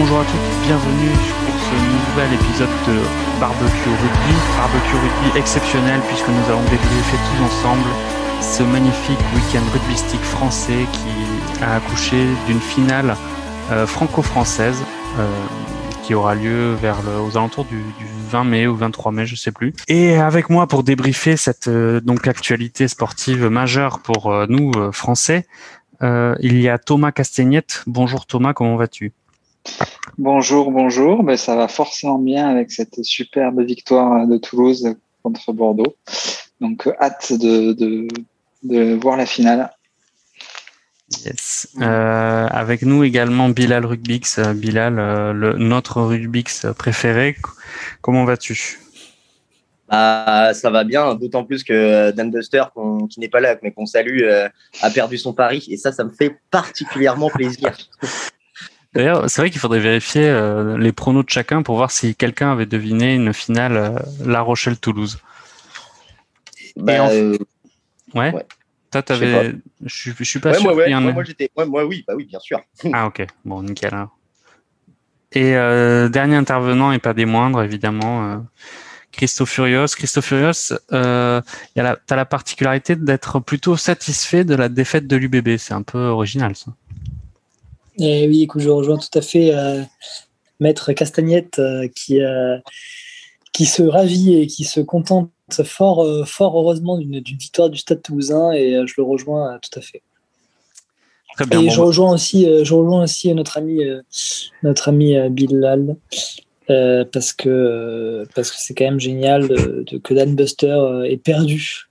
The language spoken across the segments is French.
Bonjour à tous, bienvenue pour ce nouvel épisode de Barbecue Rugby. Barbecue Rugby exceptionnel puisque nous allons débriefer tous ensemble ce magnifique week-end rugbystique français qui a accouché d'une finale euh, franco-française euh, qui aura lieu vers aux alentours du, du, 20 mai ou 23 mai, je sais plus. Et avec moi pour débriefer cette euh, donc actualité sportive majeure pour nous français, il y a Thomas Castagnette. Bonjour Thomas, comment vas-tu? Bonjour, bonjour. Ben, ça va forcément bien avec cette superbe victoire de Toulouse contre Bordeaux. Donc hâte de, de, de voir la finale. Yes. Euh, avec nous également Bilal Rugbix. Bilal, euh, le, notre Rugbix préféré. Comment vas-tu? Bah, Ça va bien, d'autant plus que Dan Buster, qui n'est pas là, mais qu'on salue, euh, a perdu son pari. Et ça, ça me fait particulièrement plaisir. D'ailleurs, c'est vrai qu'il faudrait vérifier euh, les pronos de chacun pour voir si quelqu'un avait deviné une finale euh, La Rochelle-Toulouse. Bah, ouais. ouais. Toi, t'avais. Je, suis pas ouais, sûr. Moi. Ouais, moi, oui, bah oui, bien sûr. Ah, ok. Bon, nickel. Et euh, dernier intervenant, et pas des moindres, évidemment, euh, Christo Furios. Christo Furios, euh, tu as la particularité d'être plutôt satisfait de la défaite de l'UBB. C'est un peu original, ça. Et oui, écoute, je rejoins tout à fait euh, Maître Castagnette euh, qui, euh, qui se ravit et qui se contente fort, fort heureusement d'une victoire du Stade Toulousain et je le rejoins tout à fait. Très bien. Et bon, je rejoins aussi, je rejoins aussi notre ami, notre ami Bilal. euh, parce que euh, parce que c'est quand même génial de, de- que Dan Buster euh, ait perdu.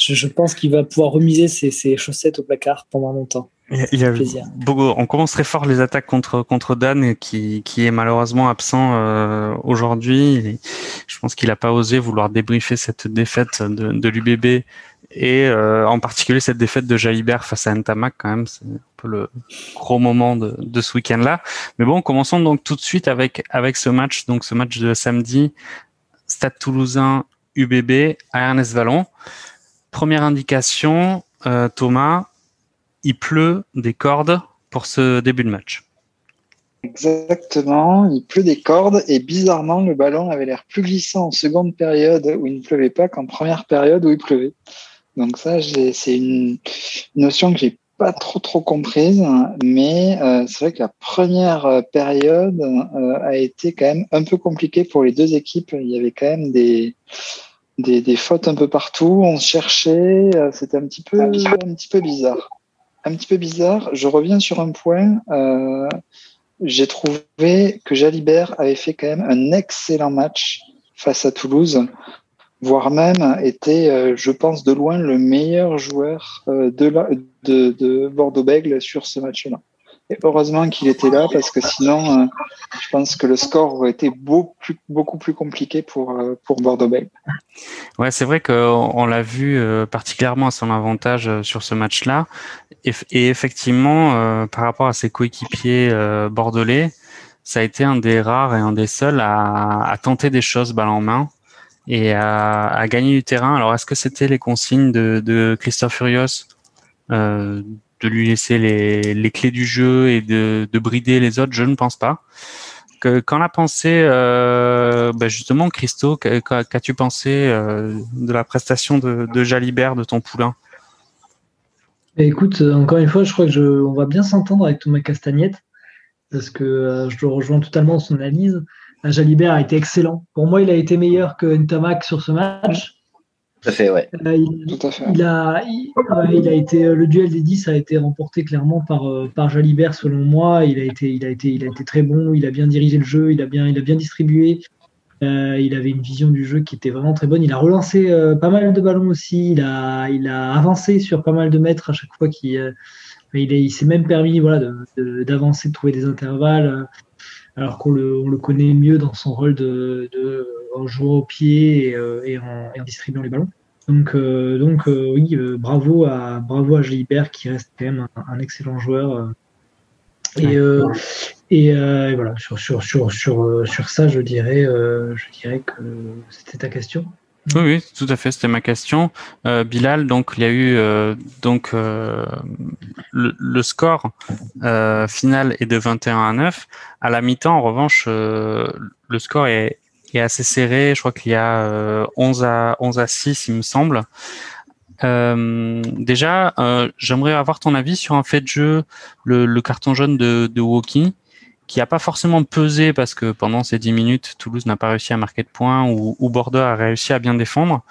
Je, je pense qu'il va pouvoir remiser ses, ses chaussettes au placard pendant longtemps. Il y a- beaucoup- on commence très fort les attaques contre contre Dan qui qui est malheureusement absent euh, aujourd'hui. Je pense qu'il a pas osé vouloir débriefer cette défaite de, de l'UBB et euh, en particulier cette défaite de Jalibert face à Ntamak quand même. C'est un peu le gros moment de, de ce week-end-là. Mais bon, commençons donc tout de suite avec avec ce match. Donc ce match de samedi, Stade Toulousain UBB à Ernest Vallon. Première indication, euh, Thomas il pleut des cordes pour ce début de match. Exactement, il pleut des cordes et bizarrement, le ballon avait l'air plus glissant en seconde période où il ne pleuvait pas qu'en première période où il pleuvait. Donc ça, c'est une notion que j'ai pas trop trop comprise, mais euh, c'est vrai que la première période euh, a été quand même un peu compliquée pour les deux équipes. Il y avait quand même des des, des fautes un peu partout. On se cherchait, euh, c'était un petit peu un petit peu bizarre. Un petit peu bizarre. Je reviens sur un point. Euh, j'ai trouvé que Jalibert avait fait quand même un excellent match face à Toulouse, voire même était, euh, je pense, de loin le meilleur joueur de, la, de, de Bordeaux-Bègle sur ce match-là. Et heureusement qu'il était là parce que sinon, euh, je pense que le score aurait été beaucoup plus, beaucoup plus compliqué pour, euh, pour Bordeaux-Bègle. Ouais, c'est vrai qu'on on l'a vu euh, particulièrement à son avantage sur ce match-là. Et, effectivement, par rapport à ses coéquipiers bordelais, ça a été un des rares et un des seuls à, à tenter des choses balle en main et à, à gagner du terrain. Alors, est-ce que c'était les consignes de, de Christophe Furios de lui laisser les, les clés du jeu et de, de brider les autres Je ne pense pas. Que, qu'en a pensé euh, bah justement Christo qu'a- qu'a- Qu'as-tu pensé euh, de la prestation de, Jalibert de ton poulain? Et écoute, euh, encore une fois, je crois que on va bien s'entendre avec Thomas Castagnette, parce que euh, je rejoins totalement son analyse. Jalibert a été excellent. Pour moi, il a été meilleur que Ntamak sur ce match. Tout à fait, ouais. Euh, il, Tout à fait. il a, il, ouais, il a été, le duel des 10 a été remporté clairement par, euh, par Jalibert, selon moi. Il a, été, il, a été, il a été très bon, il a bien dirigé le jeu, il a bien, il a bien distribué. Euh, il avait une vision du jeu qui était vraiment très bonne. Il a relancé euh, pas mal de ballons aussi. Il a, il a avancé sur pas mal de mètres à chaque fois. qu'il euh, il, il s'est même permis voilà, de- de- d'avancer, de, trouver des intervalles, alors qu'on le, on le connaît mieux dans son rôle de, de en jouant au pied et, euh, et en, distribuant les ballons. Donc, euh, euh, oui, bravo à bravo à Gilbert qui reste quand même un, excellent joueur. Et, voilà, sur, ça, je dirais, que c'était ta question. Oui, oui, tout à fait. C'était ma question. Bilal, donc il y a eu donc le, score final est de 21 à 9. À la mi-temps, en revanche, le score est, est, assez serré. Je crois qu'il y a 11 à 11 à 6, il me semble. déjà, j'aimerais avoir ton avis sur un fait de jeu, le, le carton jaune de, de qui n'a pas forcément pesé parce que pendant ces 10 minutes, Toulouse n'a pas réussi à marquer de points ou, Bordeaux a réussi à bien défendre.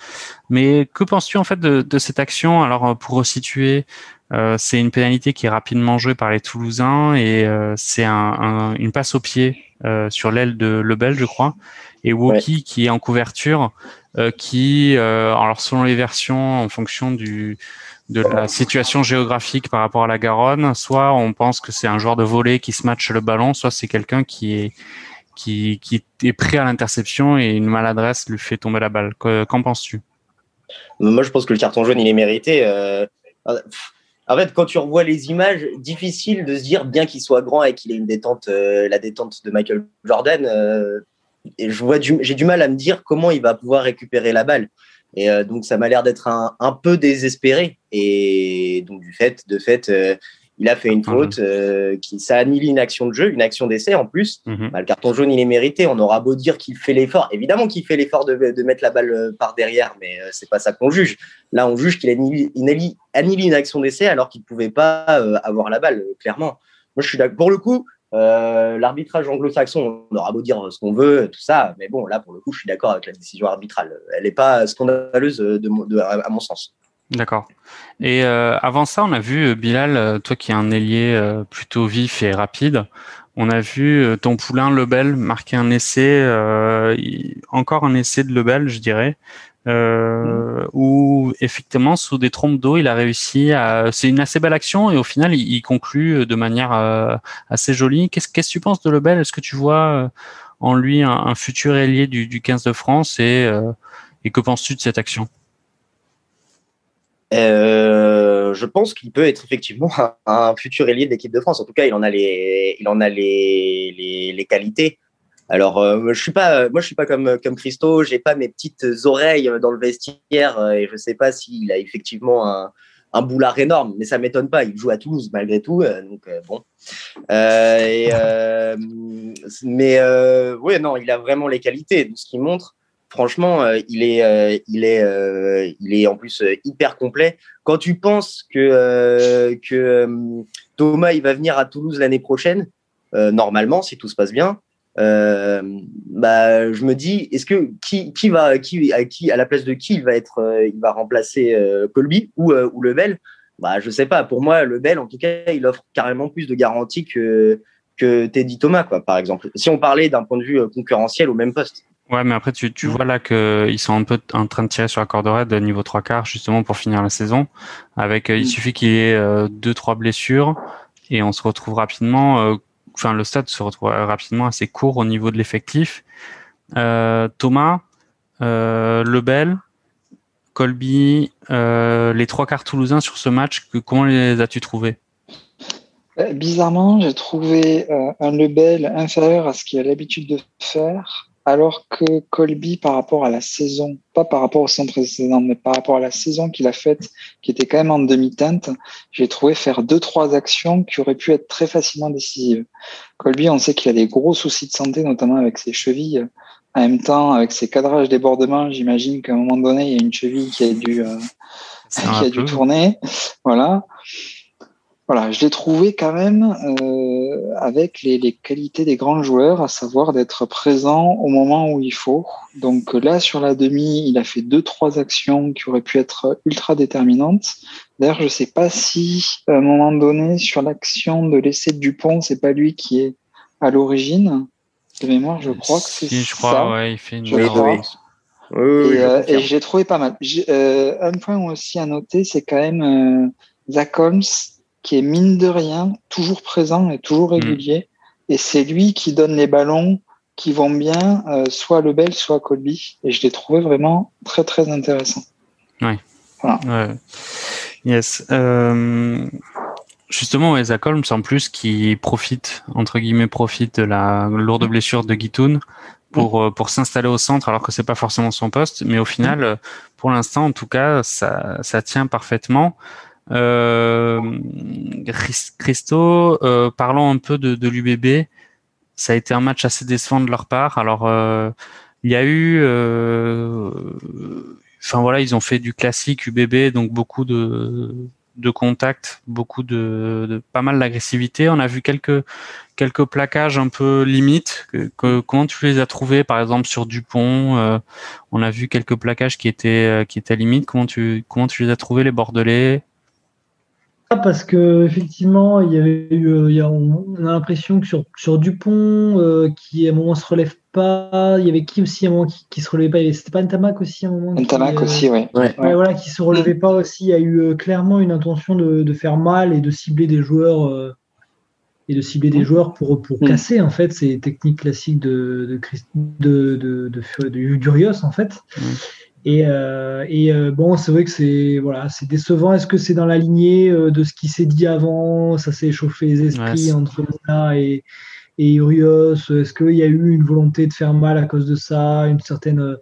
Mais que penses-tu en fait de, cette action? Alors pour resituer, euh, c'est une pénalité qui est rapidement jouée par les Toulousains et euh, c'est un, une passe au pied euh, sur l'aile de Lebel, je crois, et Woki qui est en couverture, qui, alors selon les versions, en fonction du de la situation géographique par rapport à la Garonne. Soit on pense que c'est un joueur de volet qui se matche le ballon, soit c'est quelqu'un qui est qui, qui est prêt à l'interception et une maladresse lui fait tomber la balle. Qu'en penses-tu? Moi, je pense que le carton jaune, il est mérité. Euh... En fait, quand tu revois les images, difficile de se dire, bien qu'il soit grand et qu'il ait une détente, euh, la détente de Michael Jordan, euh, je vois j'ai du mal à me dire comment il va pouvoir récupérer la balle. Et euh, donc, ça m'a l'air d'être un, un, peu désespéré. Et donc, du fait, de fait, euh, il a fait une faute euh, qui ça annule une action de jeu, une action d'essai en plus. Mhm. Bah, le carton jaune, il est mérité. On aura beau dire qu'il fait l'effort, évidemment qu'il fait l'effort de, de, mettre la balle par derrière, mais c'est pas ça qu'on juge. Là, on juge qu'il a annulé une action d'essai alors qu'il pouvait pas avoir la balle, clairement. Moi, je suis d'accord. Pour le coup, euh, l'arbitrage anglo-saxon, on aura beau dire ce qu'on veut, tout ça, mais bon, là, pour le coup, je suis d'accord avec la décision arbitrale. Elle n'est pas scandaleuse de, à mon sens. D'accord. Et euh, avant ça, on a vu, Bilal, euh, toi qui es un ailier plutôt vif et rapide, on a vu ton poulain Lebel marquer un essai, encore un essai de Lebel, je dirais, euh, où effectivement sous des trompes d'eau il a réussi à c'est une assez belle action et au final il, conclut de manière euh, assez jolie qu'est-ce que tu penses de Lebel? Est-ce que tu vois euh, en lui un, futur ailier du, du 15 de France et, euh, que penses-tu de cette action? Je pense qu'il peut être effectivement un, futur ailier de l'équipe de France. En tout cas, il en a les, il en a les, les qualités. Alors, euh, je suis pas, moi, je suis pas comme comme Christo. J'ai pas mes petites oreilles dans le vestiaire euh, et je sais pas s'il a effectivement un, un boulard énorme, mais ça m'étonne pas. Il joue à Toulouse malgré tout, euh, donc bon. Mais oui, non, il a vraiment les qualités de ce qu'il montre. Franchement, il est, il est, il est en plus hyper complet. Quand tu penses que que Thomas il va venir à Toulouse l'année prochaine, normalement, si tout se passe bien, euh, bah, je me dis, est-ce que qui, qui va, qui, à qui, à la place de qui il va être, euh, il va remplacer euh, Colby ou, ou Lebel? Bah, je sais pas. Pour moi, Lebel, en tout cas, il offre carrément plus de garanties que que Teddy Thomas, quoi, par exemple. Si on parlait d'un point de vue concurrentiel au même poste. Ouais, mais après, tu, tu vois là qu'ils sont un peu en train de tirer sur la corde raide niveau 3 quarts, justement, pour finir la saison. Avec, il mm. suffit qu'il y ait deux, trois blessures et on se retrouve rapidement enfin le stade se retrouve rapidement assez court au niveau de l'effectif. Euh, Thomas, euh, Lebel, Colby, euh, les trois quarts toulousains sur ce match, comment les as-tu trouvés? Bizarrement, j'ai trouvé un Lebel inférieur à ce qu'il a l'habitude de faire alors que Colby, par rapport à la saison, pas par rapport au centre précédent, mais par rapport à la saison qu'il a faite, qui était quand même en demi-teinte, j'ai trouvé faire deux, trois actions qui auraient pu être très facilement décisives. Colby, on sait qu'il a des gros soucis de santé, notamment avec ses chevilles. En même temps, avec ses cadrages débordements, j'imagine qu'à un moment donné, il y a une cheville qui a dû, euh, qui a dû tourner. Voilà voilà, je l'ai trouvé quand même euh, avec les, les, qualités des grands joueurs, à savoir d'être présent au moment où il faut. Donc là, sur la demi, il a fait deux, trois actions qui auraient pu être ultra déterminantes. D'ailleurs, je sais pas si à un moment donné, sur l'action de l'essai de Dupont, c'est pas lui qui est à l'origine. De mémoire, je crois que c'est si, je crois, ouais, il fait une je crois. Oui, oui, et, euh, et j'ai trouvé pas mal. Euh, un point aussi à noter, c'est quand même euh, Zach Holmes qui est mine de rien toujours présent et toujours mm. régulier. Et c'est lui qui donne les ballons qui vont bien, euh, soit Lebel, soit Colby. Et je l'ai trouvé vraiment très, très intéressant. Oui. Voilà. Ouais. Yes. Euh, Justement, Isaac Holmes, en plus, qui profite, entre guillemets, profite de la lourde blessure de Guitoun pour, euh, pour s'installer au centre, alors que c'est pas forcément son poste. Mais au final, euh, pour l'instant, en tout cas, ça, ça tient parfaitement. Euh, Christo, euh, parlons un peu de, de l'UBB. Ça a été un match assez décevant de leur part. Alors, euh, il y a eu, enfin voilà, ils ont fait du classique UBB, donc beaucoup de de contact, beaucoup de, de pas mal d'agressivité. On a vu quelques quelques plaquages un peu limites. Comment tu les as trouvés, par exemple sur Dupont On a vu quelques plaquages qui étaient qui étaient limites. Comment tu comment tu les as trouvés les Bordelais? Parce que effectivement, il y avait eu, euh, il y a, on a l'impression que sur, sur Dupont, euh, qui à un moment se relève pas, il y avait qui aussi à un moment qui, qui se relevait pas, c'était pas Ntamak aussi à un moment. Ntamak qui, aussi, ouais. Ouais. ouais. voilà, qui se relevait pas aussi. Il y a eu euh, clairement une intention de, de, faire mal et de cibler des joueurs euh, et de cibler des joueurs pour pour mmh. casser en fait ces techniques classiques de de de de, de, de Durios en fait. Mmh. Et, euh, et euh, bon, c'est vrai que c'est voilà, c'est décevant. Est-ce que c'est dans la lignée euh, de ce qui s'est dit avant? Ça s'est échauffé les esprits ouais, entre Mona et, et Urios Est-ce qu'il y a eu une volonté de faire mal à cause de ça? Une certaine.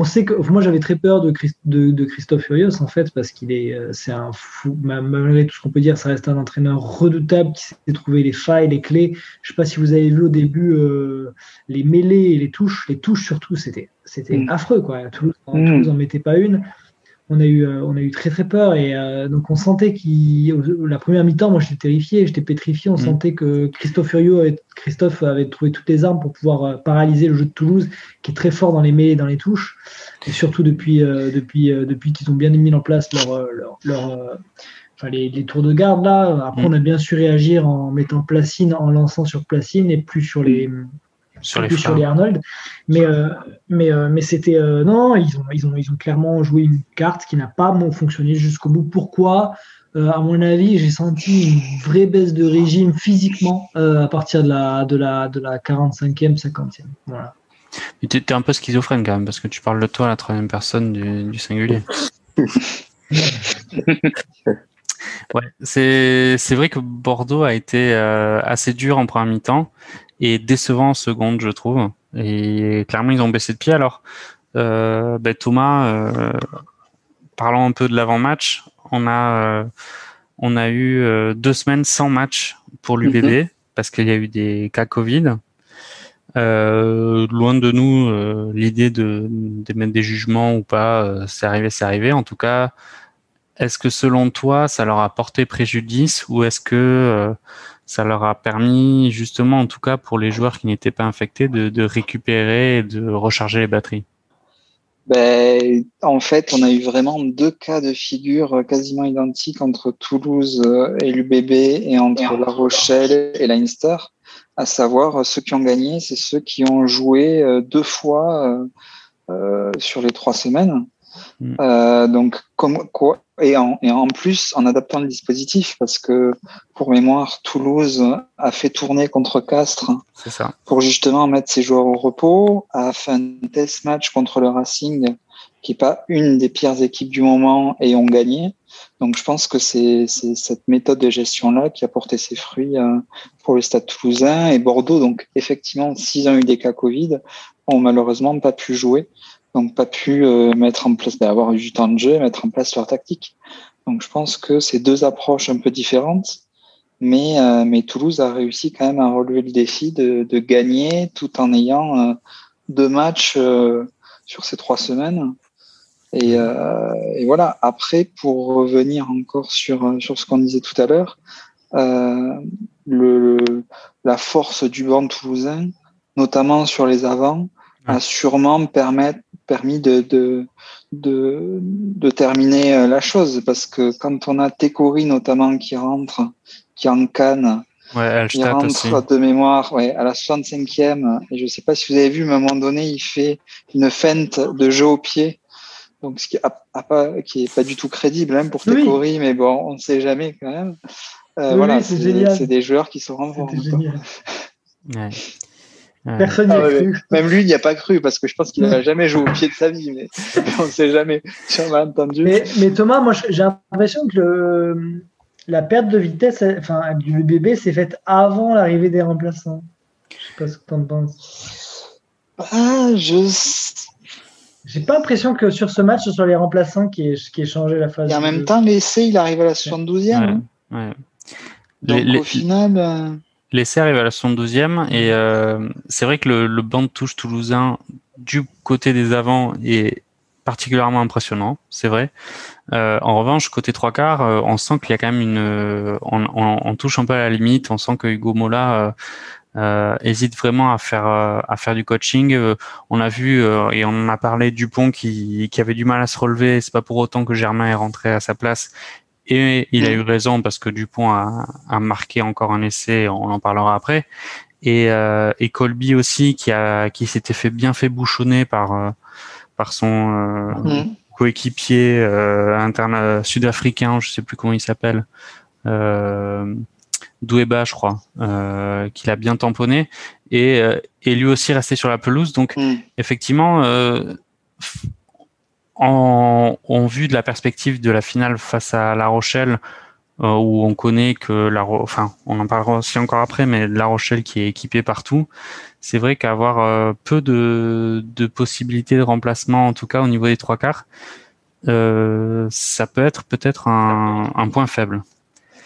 On sait que moi j'avais très peur de, Christ, de, de, Christophe Urios en fait parce qu'il est c'est un fou. Malgré tout ce qu'on peut dire, ça reste un entraîneur redoutable qui sait trouver les failles, les clés. Je sais pas si vous avez vu au début euh, les mêlées et les touches. Les touches surtout, c'était c'était mmh. affreux quoi. Toulouse, mmh. Toulouse en mettait pas une on a eu, euh, on a eu très très peur et euh, donc on sentait qu'il, la première mi-temps, moi j'étais terrifié, j'étais pétrifié, on mmh. sentait que Christophe Furio avait, Christophe avait trouvé toutes les armes pour pouvoir euh, paralyser le jeu de Toulouse, qui est très fort dans les mêlées, dans les touches, et surtout depuis, euh, depuis, euh, depuis qu'ils ont bien mis en place leur, leur, leur enfin les, les, tours de garde là. Après, mmh. on a bien su réagir en mettant Placine, en lançant sur Placine et plus sur les sur les, sur les Arnold. Mais, euh, mais, euh, mais c'était. Euh, non, ils ont, ils, ont, ils ont clairement joué une carte qui n'a pas fonctionné jusqu'au bout. Pourquoi? À mon avis, j'ai senti une vraie baisse de régime physiquement à partir de la, de, la, de la 45e, 50e. Voilà. Mais tu es un peu schizophrène quand même, parce que tu parles de toi à la troisième personne du, du singulier. ouais, c'est vrai que Bordeaux a été assez dur en première mi-temps et décevant en seconde, je trouve. Et clairement, ils ont baissé de pied. Alors, euh, ben, Thomas, euh, parlons un peu de l'avant-match. On a, euh, on a eu deux semaines sans match pour l'UBB mm -hmm. parce qu'il y a eu des cas Covid. Loin de nous l'idée de, de, mettre des jugements ou pas, c'est arrivé, c'est arrivé. En tout cas, est-ce que selon toi, ça leur a porté préjudice ou est-ce que ça leur a permis justement, en tout cas pour les joueurs qui n'étaient pas infectés, de, récupérer et de recharger les batteries ben, En fait, on a eu vraiment deux cas de figure quasiment identiques entre Toulouse et l'UBB et entre La Rochelle et Leinster, à savoir ceux qui ont gagné, c'est ceux qui ont joué deux fois euh, sur les trois semaines. Mmh. Euh, donc, comme quoi, et en, et en plus en adaptant le dispositif parce que pour mémoire Toulouse a fait tourner contre Castres ça. pour justement mettre ses joueurs au repos a fait un test match contre le Racing qui est pas une des pires équipes du moment et ont gagné donc je pense que c'est cette méthode de gestion là qui a porté ses fruits euh, pour le Stade Toulousain et Bordeaux donc effectivement s'ils ont eu des cas Covid ont malheureusement pas pu jouer donc pas pu euh, mettre en place, d'avoir eu du temps de jeu, mettre en place leur tactique. Donc je pense que c'est deux approches un peu différentes, mais euh, mais Toulouse a réussi quand même à relever le défi de, de gagner tout en ayant euh, deux matchs euh, sur ces trois semaines. Et, et, voilà. Après, pour revenir encore sur sur ce qu'on disait tout à l'heure, le la force du banc toulousain, notamment sur les avants, a sûrement permettre permis de, de, de, de, terminer euh, la chose parce que quand on a Tekori notamment qui rentre, qui en canne, ouais, il rentre aussi. de mémoire ouais, à la 65e et je sais pas si vous avez vu, mais à un moment donné, il fait une feinte de jeu au pied. Donc, ce qui, a, a pas, qui est pas du tout crédible hein, pour Tekori, oui. mais bon, on ne sait jamais quand même. Euh, oui, voilà, c'est des joueurs qui sont vraiment. Ouais. Personne n'y ah, a ouais, cru. Même lui, il n'y a pas cru parce que je pense qu'il n'a jamais joué au pied de sa vie, mais on ne sait jamais. J'en ai entendu. Mais, mais, Thomas, moi, j'ai l'impression que le, la perte de vitesse, enfin, du bébé s'est faite avant l'arrivée des remplaçants. Je sais pas ce que tu en penses. Ah, je. J'ai pas l'impression que sur ce match, ce soit les remplaçants qui aient, qui changé la phase. Et en même temps, l'essai, il arrive à la 72e. Ouais, Donc au final. Euh, L'essai arrive à la 72e et euh, c'est vrai que le, banc de touche toulousain du côté des avants est particulièrement impressionnant, c'est vrai. Euh, en revanche, côté trois quarts, euh, on sent qu'il y a quand même une, on, on, on, touche un peu à la limite. On sent que Hugo Mola hésite vraiment à faire à faire du coaching. on a vu et on en a parlé Dupont qui, qui avait du mal à se relever. C'est pas pour autant que Germain est rentré à sa place. Et il a eu raison parce que Dupont a, a marqué encore un essai. On en parlera après. Et, et Colby aussi qui a qui s'était fait bien fait bouchonner par par son mmh coéquipier euh, interne euh, sud-africain, je sais plus comment il s'appelle, euh, Doueba, je crois, euh, qu'il a bien tamponné et, euh, et lui aussi resté sur la pelouse. Donc mm. effectivement, euh, en, en, vue de la perspective de la finale face à La Rochelle, euh, où on connaît que la, enfin, on en parlera aussi encore après, mais La Rochelle qui est équipée partout, c'est vrai qu'avoir euh, peu de, de, possibilités de remplacement, en tout cas au niveau des trois quarts, euh, ça peut être peut-être un, un, point faible.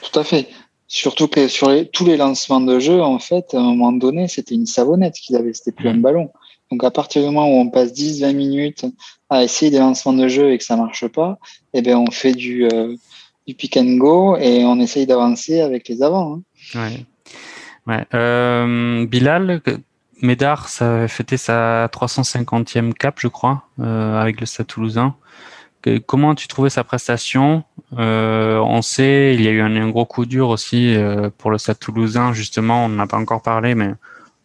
Tout à fait. Surtout que sur les, tous les lancements de jeu, en fait, à un moment donné, c'était une savonnette qu'ils avaient, c'était plus un ballon. Donc à partir du moment où on passe 10-20 minutes à essayer des lancements de jeu et que ça marche pas, eh bien on fait du euh, du pick and go et on essaye d'avancer avec les avants. Hein. Ouais. Ouais. Euh, Bilal, Médard, ça a fêté sa 350e cap, je crois, euh, avec le Stade Toulousain. comment tu trouvais sa prestation? Euh, On sait, il y a eu un, un gros coup dur aussi pour le Stade Toulousain. Justement, on n'en a pas encore parlé, mais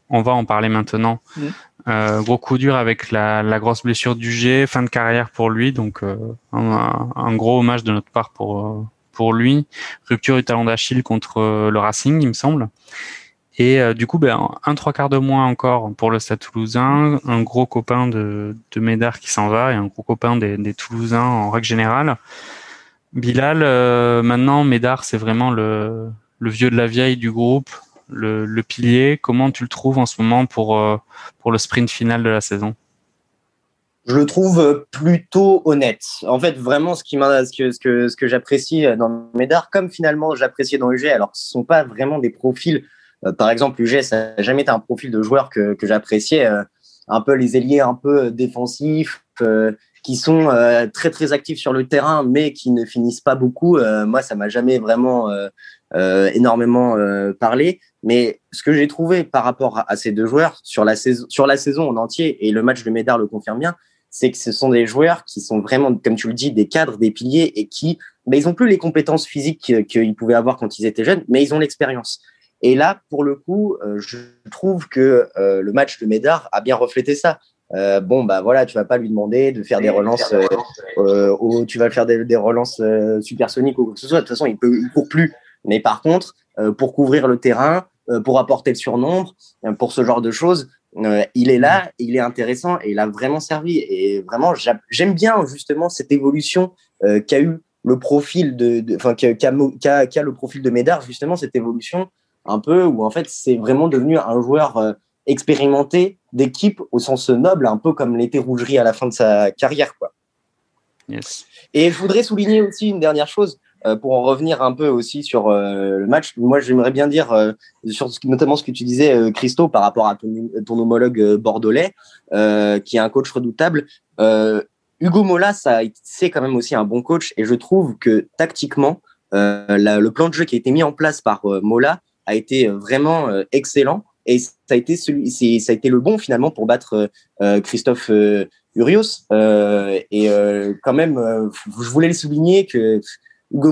on va en parler maintenant. Mmh. Euh, gros coup dur avec la, la, grosse blessure du G, fin de carrière pour lui, donc euh, un, un, gros hommage de notre part pour euh, pour lui. Rupture du talon d'Achille contre euh, le Racing, il me semble. Et du coup, ben, un trois quarts de moins encore pour le Stade Toulousain, un gros copain de, de Médard qui s'en va et un gros copain des, des Toulousains en règle générale. Bilal, maintenant Médard, c'est vraiment le, le vieux de la vieille du groupe le, pilier. Comment tu le trouves en ce moment pour, euh, pour le sprint final de la saison? Je le trouve plutôt honnête. En fait, vraiment, ce que, ce que, ce que j'apprécie dans Médard, comme finalement j'appréciais dans UG, alors ce sont pas vraiment des profils. Euh, par exemple, UG, ça n'a jamais été un profil de joueur que, que j'appréciais. Euh, un peu les ailiers un peu défensifs, euh, qui sont très très actifs sur le terrain, mais qui ne finissent pas beaucoup. moi, ça m'a jamais vraiment énormément parlé. Mais ce que j'ai trouvé par rapport à, ces deux joueurs sur la saison, sur la saison en entier, et le match de Médard le confirme bien, c'est que ce sont des joueurs qui sont vraiment, comme tu le dis, des cadres, des piliers, et qui, ben, ils ont plus les compétences physiques qu'ils pouvaient avoir quand ils étaient jeunes, mais ils ont l'expérience. Et là, pour le coup, euh, je trouve que euh, le match de Médard a bien reflété ça. Euh, bon, bah voilà, tu vas pas lui demander de faire des relances, euh, euh, ou tu vas faire des, des relances supersoniques ou quoi que ce soit. De toute façon, il peut, il court plus. Mais par contre, pour couvrir le terrain, euh, pour apporter le surnombre, euh, pour ce genre de choses. Euh, il est là, il est intéressant et il a vraiment servi. Et vraiment, j'aime bien justement cette évolution qu'a eu le profil de, enfin qu'a qu qu le profil de Médard, justement cette évolution un peu où en fait c'est vraiment devenu un joueur expérimenté d'équipe au sens noble, un peu comme l'était Rougerie à la fin de sa carrière, quoi. Yes. Et je voudrais souligner aussi une dernière chose. Euh, pour en revenir un peu aussi sur euh, le match, moi j'aimerais bien dire euh, sur ce, notamment ce que tu disais, Christo, par rapport à ton, homologue bordelais, qui est un coach redoutable. Hugo Mola, c'est quand même aussi un bon coach, et je trouve que tactiquement, la, le plan de jeu qui a été mis en place par Mola a été vraiment excellent et ça a été celui, ça a été le bon finalement pour battre Christophe Urios. et quand même, je voulais le souligner que Hugo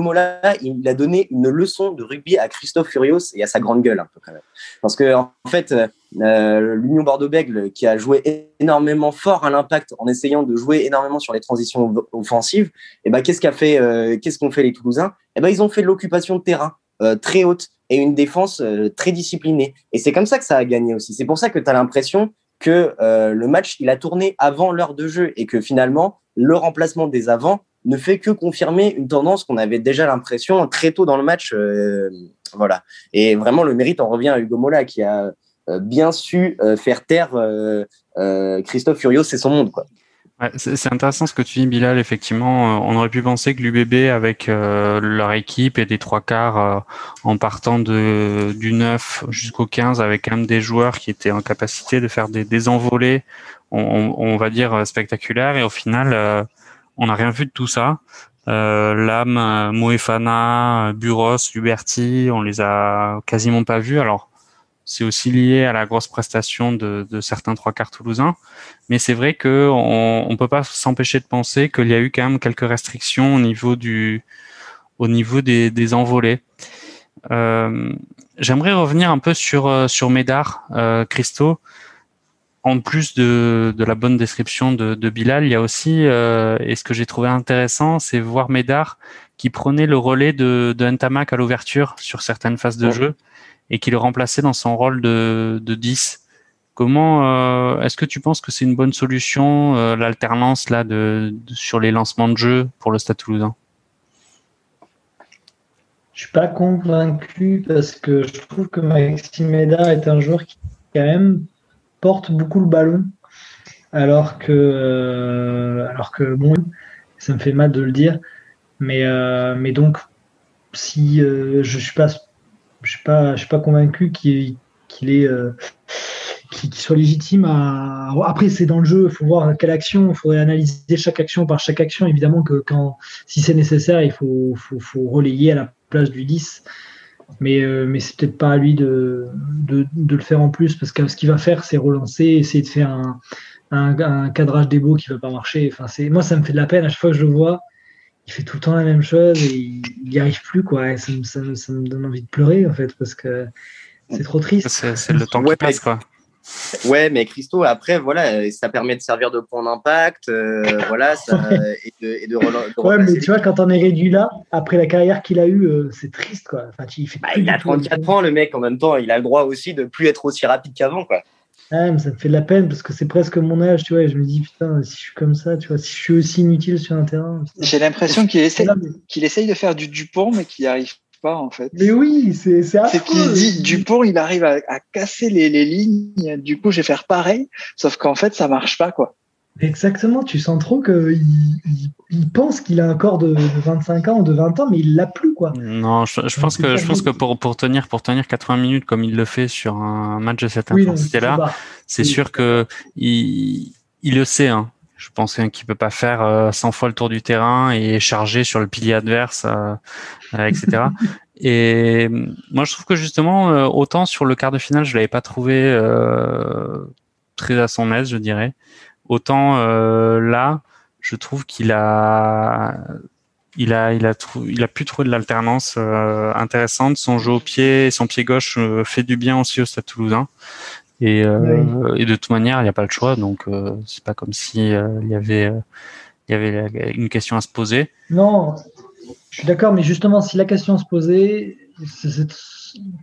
Mola, il a donné une leçon de rugby à Christophe Furios et à sa grande gueule un peu quand même. Parce que en fait, euh, l'Union Bordeaux-Bègles qui a joué énormément fort à l'impact en essayant de jouer énormément sur les transitions offensives, et eh ben qu'est-ce qu'a fait, euh, qu'est-ce qu'ont fait les Toulousains? Et eh ben ils ont fait de l'occupation de terrain euh, très haute et une défense euh, très disciplinée. Et c'est comme ça que ça a gagné aussi. C'est pour ça que tu as l'impression que euh, le match il a tourné avant l'heure de jeu et que finalement le remplacement des avants ne fait que confirmer une tendance qu'on avait déjà l'impression très tôt dans le match. voilà. Et vraiment, le mérite en revient à Hugo Mola qui a bien su faire taire Christophe Furios c'est son monde. C'est intéressant ce que tu dis, Bilal. Effectivement, euh, on aurait pu penser que l'UBB, avec euh, leur équipe et des trois quarts euh, en partant de, du 9 jusqu'au 15, avec même des joueurs qui étaient en capacité de faire des, des envolées, on, va dire, spectaculaires. Et au final, on n'a rien vu de tout ça. Euh, Lam, Moefana, Buros, Luberti, on les a quasiment pas vus. Alors, c'est aussi lié à la grosse prestation de, certains trois quarts toulousains. Mais c'est vrai que on, peut pas s'empêcher de penser qu'il y a eu quand même quelques restrictions au niveau du, au niveau des, envolées. Euh, j'aimerais revenir un peu sur euh, sur Médard, euh, Christo. En plus de, la bonne description de, Bilal, il y a aussi, et ce que j'ai trouvé intéressant, c'est voir Médard qui prenait le relais de, de Ntamak à l'ouverture sur certaines phases de jeu et qui le remplaçait dans son rôle de, de 10. Comment euh, est-ce que tu penses que c'est une bonne solution euh, l'alternance là de, sur les lancements de jeu pour le Stade Toulousain? Je suis pas convaincu parce que je trouve que Maxime Médard est un joueur qui quand même porte beaucoup le ballon alors que euh, alors que bon ça me fait mal de le dire mais mais donc si je suis pas je suis pas, je suis pas convaincu qu'il est, euh, soit légitime à. Après, c'est dans le jeu, il faut voir quelle action, il faudrait analyser chaque action par chaque action. Évidemment que quand, si c'est nécessaire, il faut, faut, relayer à la place du 10. Mais, euh, mais c'est peut-être pas à lui de, de, le faire en plus, parce que ce qu'il va faire, c'est relancer, essayer de faire un, un, cadrage des beaux qui va pas marcher. Enfin, c'est, moi, ça me fait de la peine à chaque fois que je le vois il fait tout le temps la même chose et il n'y arrive plus quoi. ça, me donne envie de pleurer en fait parce que c'est trop triste. C'est le temps qui passe quoi. Ouais, mais Christo, après, voilà, ça permet de servir de point d'impact, euh, voilà, et de, Ouais, mais tu vois, quand on est réduit là, après la carrière qu'il a eue, euh, c'est triste, quoi. Enfin, il fait bah, il a 34 ans, le mec, en même temps, il a le droit aussi de plus être aussi rapide qu'avant, quoi. Ah, mais ça me fait de la peine parce que c'est presque mon âge, tu vois. Et je me dis, putain, si je suis comme ça, tu vois, si je suis aussi inutile sur un terrain. J'ai l'impression qu'il essaye, qu'il essaye de faire du Dupont, mais qu'il n'y arrive pas, en fait. Mais oui, c'est C'est qu'il dit, Dupont, il arrive à, à casser les, les, lignes. Du coup, je vais faire pareil. Sauf qu'en fait, ça marche pas, quoi. Exactement, tu sens trop qu'il il, pense qu'il a un corps de, 25 ans ou de 20 ans, mais il l'a plus quoi. Non, je, pense que je pense que pour, pour tenir pour tenir 80 minutes comme il le fait sur un match de cette intensité-là, c'est sûr que il, il le sait. Hein. Je pense qu'il peut pas faire 100 euh, fois le tour du terrain et charger sur le pilier adverse, euh, euh etc. et moi, je trouve que justement, euh, autant sur le quart de finale, je l'avais pas trouvé très à son aise, je dirais. Autant euh, là, je trouve qu'il a il a, il a, il a pu trouver de l'alternance euh, intéressante. Son jeu au pied, son pied gauche euh, fait du bien aussi au Stade Toulousain. Et, et de toute manière, il n'y a pas le choix, donc c'est pas comme si il y avait, il y avait une question à se poser. Non, je suis d'accord, mais justement, si la question se posait,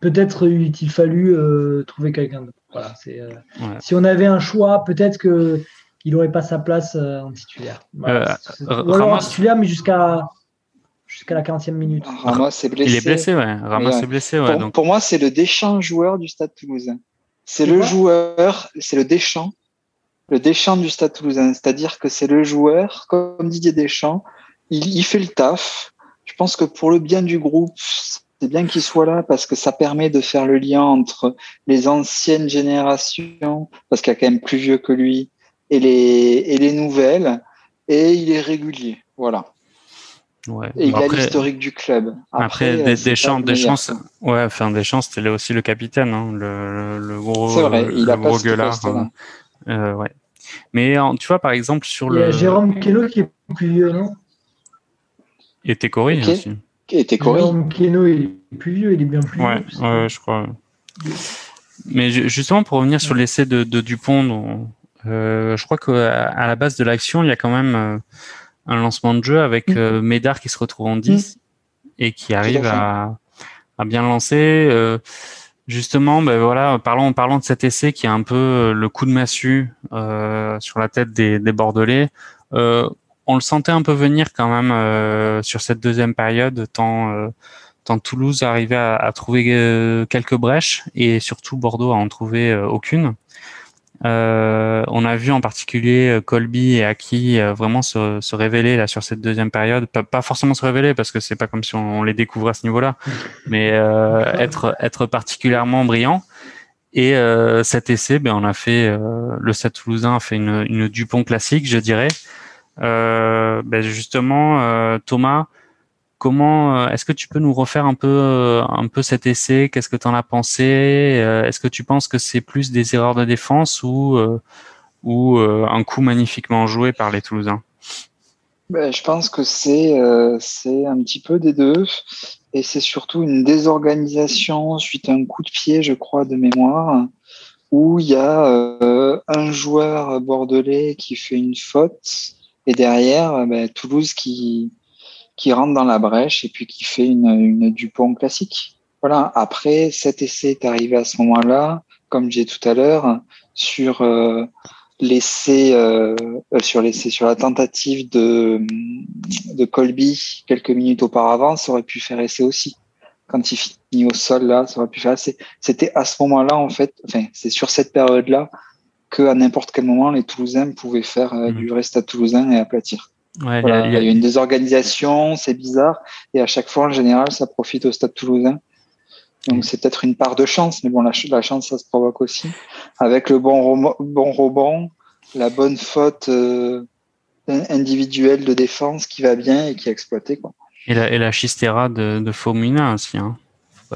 peut-être il fallu trouver quelqu'un d'autre. Voilà, Si on avait un choix, peut-être que il n'aurait pas sa place euh, en titulaire. Euh, en titulaire, mais jusqu'à jusqu'à la 40e minute. Ramos est blessé. Il est blessé, ouais. Ramos est blessé, ouais. Pour, donc... pour moi, c'est le Deschamps joueur du Stade Toulousain. C'est le joueur, c'est le Deschamps, le Deschamps du Stade Toulousain. C'est-à-dire que c'est le joueur, comme Didier Deschamps, il, il fait le taf. Je pense que pour le bien du groupe, c'est bien qu'il soit là parce que ça permet de faire le lien entre les anciennes générations, parce qu'il y a quand même plus vieux que lui, et les, et les nouvelles, et il est régulier. Voilà. Ouais. Et il a l'historique du club. Après, des, des, chances, des chances, ouais, enfin des chances, c'était aussi le capitaine, hein, le, le, gros, vrai, il le a gros gueulard. Hein. Euh, ouais. Mais tu vois, par exemple, sur il y a le. Jérôme Keno qui est plus vieux, non? Et Técori okay. aussi. Et Técori. Jérôme Keno, il est plus vieux, il est bien plus ouais, vieux. Ouais, je crois. Mais justement, pour revenir sur l'essai de, de Dupont, euh, je crois qu'à à la base de l'action, il y a quand même euh, un lancement de jeu avec mm. euh, Médard qui se retrouve en 10 mm. et qui arrive à, à, bien lancer. Euh, justement, ben voilà, parlons, parlons de cet essai qui est un peu le coup de massue sur la tête des, des Bordelais. on le sentait un peu venir quand même sur cette deuxième période, tant tant Toulouse arrivait à, à trouver quelques brèches et surtout Bordeaux à en trouver aucune. Euh, on a vu en particulier euh, Colby et Aki euh, vraiment se, se, révéler là sur cette deuxième période. Pas, pas forcément se révéler parce que c'est pas comme si on, les découvrait à ce niveau-là, mais euh, être être particulièrement brillant. Et cet essai, ben on a fait le Stade Toulousain a fait une, une Dupont classique, je dirais. Ben justement, Thomas, Comment euh, est-ce que tu peux nous refaire un peu euh, cet essai? Qu'est-ce que tu en as pensé? Euh, Est-ce que tu penses que c'est plus des erreurs de défense ou ou un coup magnifiquement joué par les Toulousains? Ben, je pense que c'est c'est un petit peu des deux. Et c'est surtout une désorganisation suite à un coup de pied, je crois, de mémoire, où il y a un joueur bordelais qui fait une faute et derrière ben, Toulouse qui qui rentre dans la brèche et puis qui fait une, une Dupont classique. Voilà. Après, cet essai est arrivé à ce moment-là, comme j'ai tout à l'heure, sur euh, l'essai, euh, sur l'essai, sur la tentative de, de Colby quelques minutes auparavant, ça aurait pu faire essai aussi. Quand il finit au sol là, ça aurait pu faire essai. C'était à ce moment-là en fait, enfin, c'est sur cette période-là que à n'importe quel moment les Toulousains pouvaient faire euh, mmh. du reste à Toulousain et aplatir. Ouais, il, y a, il, y a, une désorganisation, c'est bizarre, et à chaque fois, en général, ça profite au Stade Toulousain. Donc c'est peut-être une part de chance, mais bon, la, la, chance, ça se provoque aussi. Avec le bon, bon rebond, la bonne faute euh, individuelle de défense qui va bien et qui est exploitée. Quoi. Et la, et la chistera de, de Fomina aussi. Hein.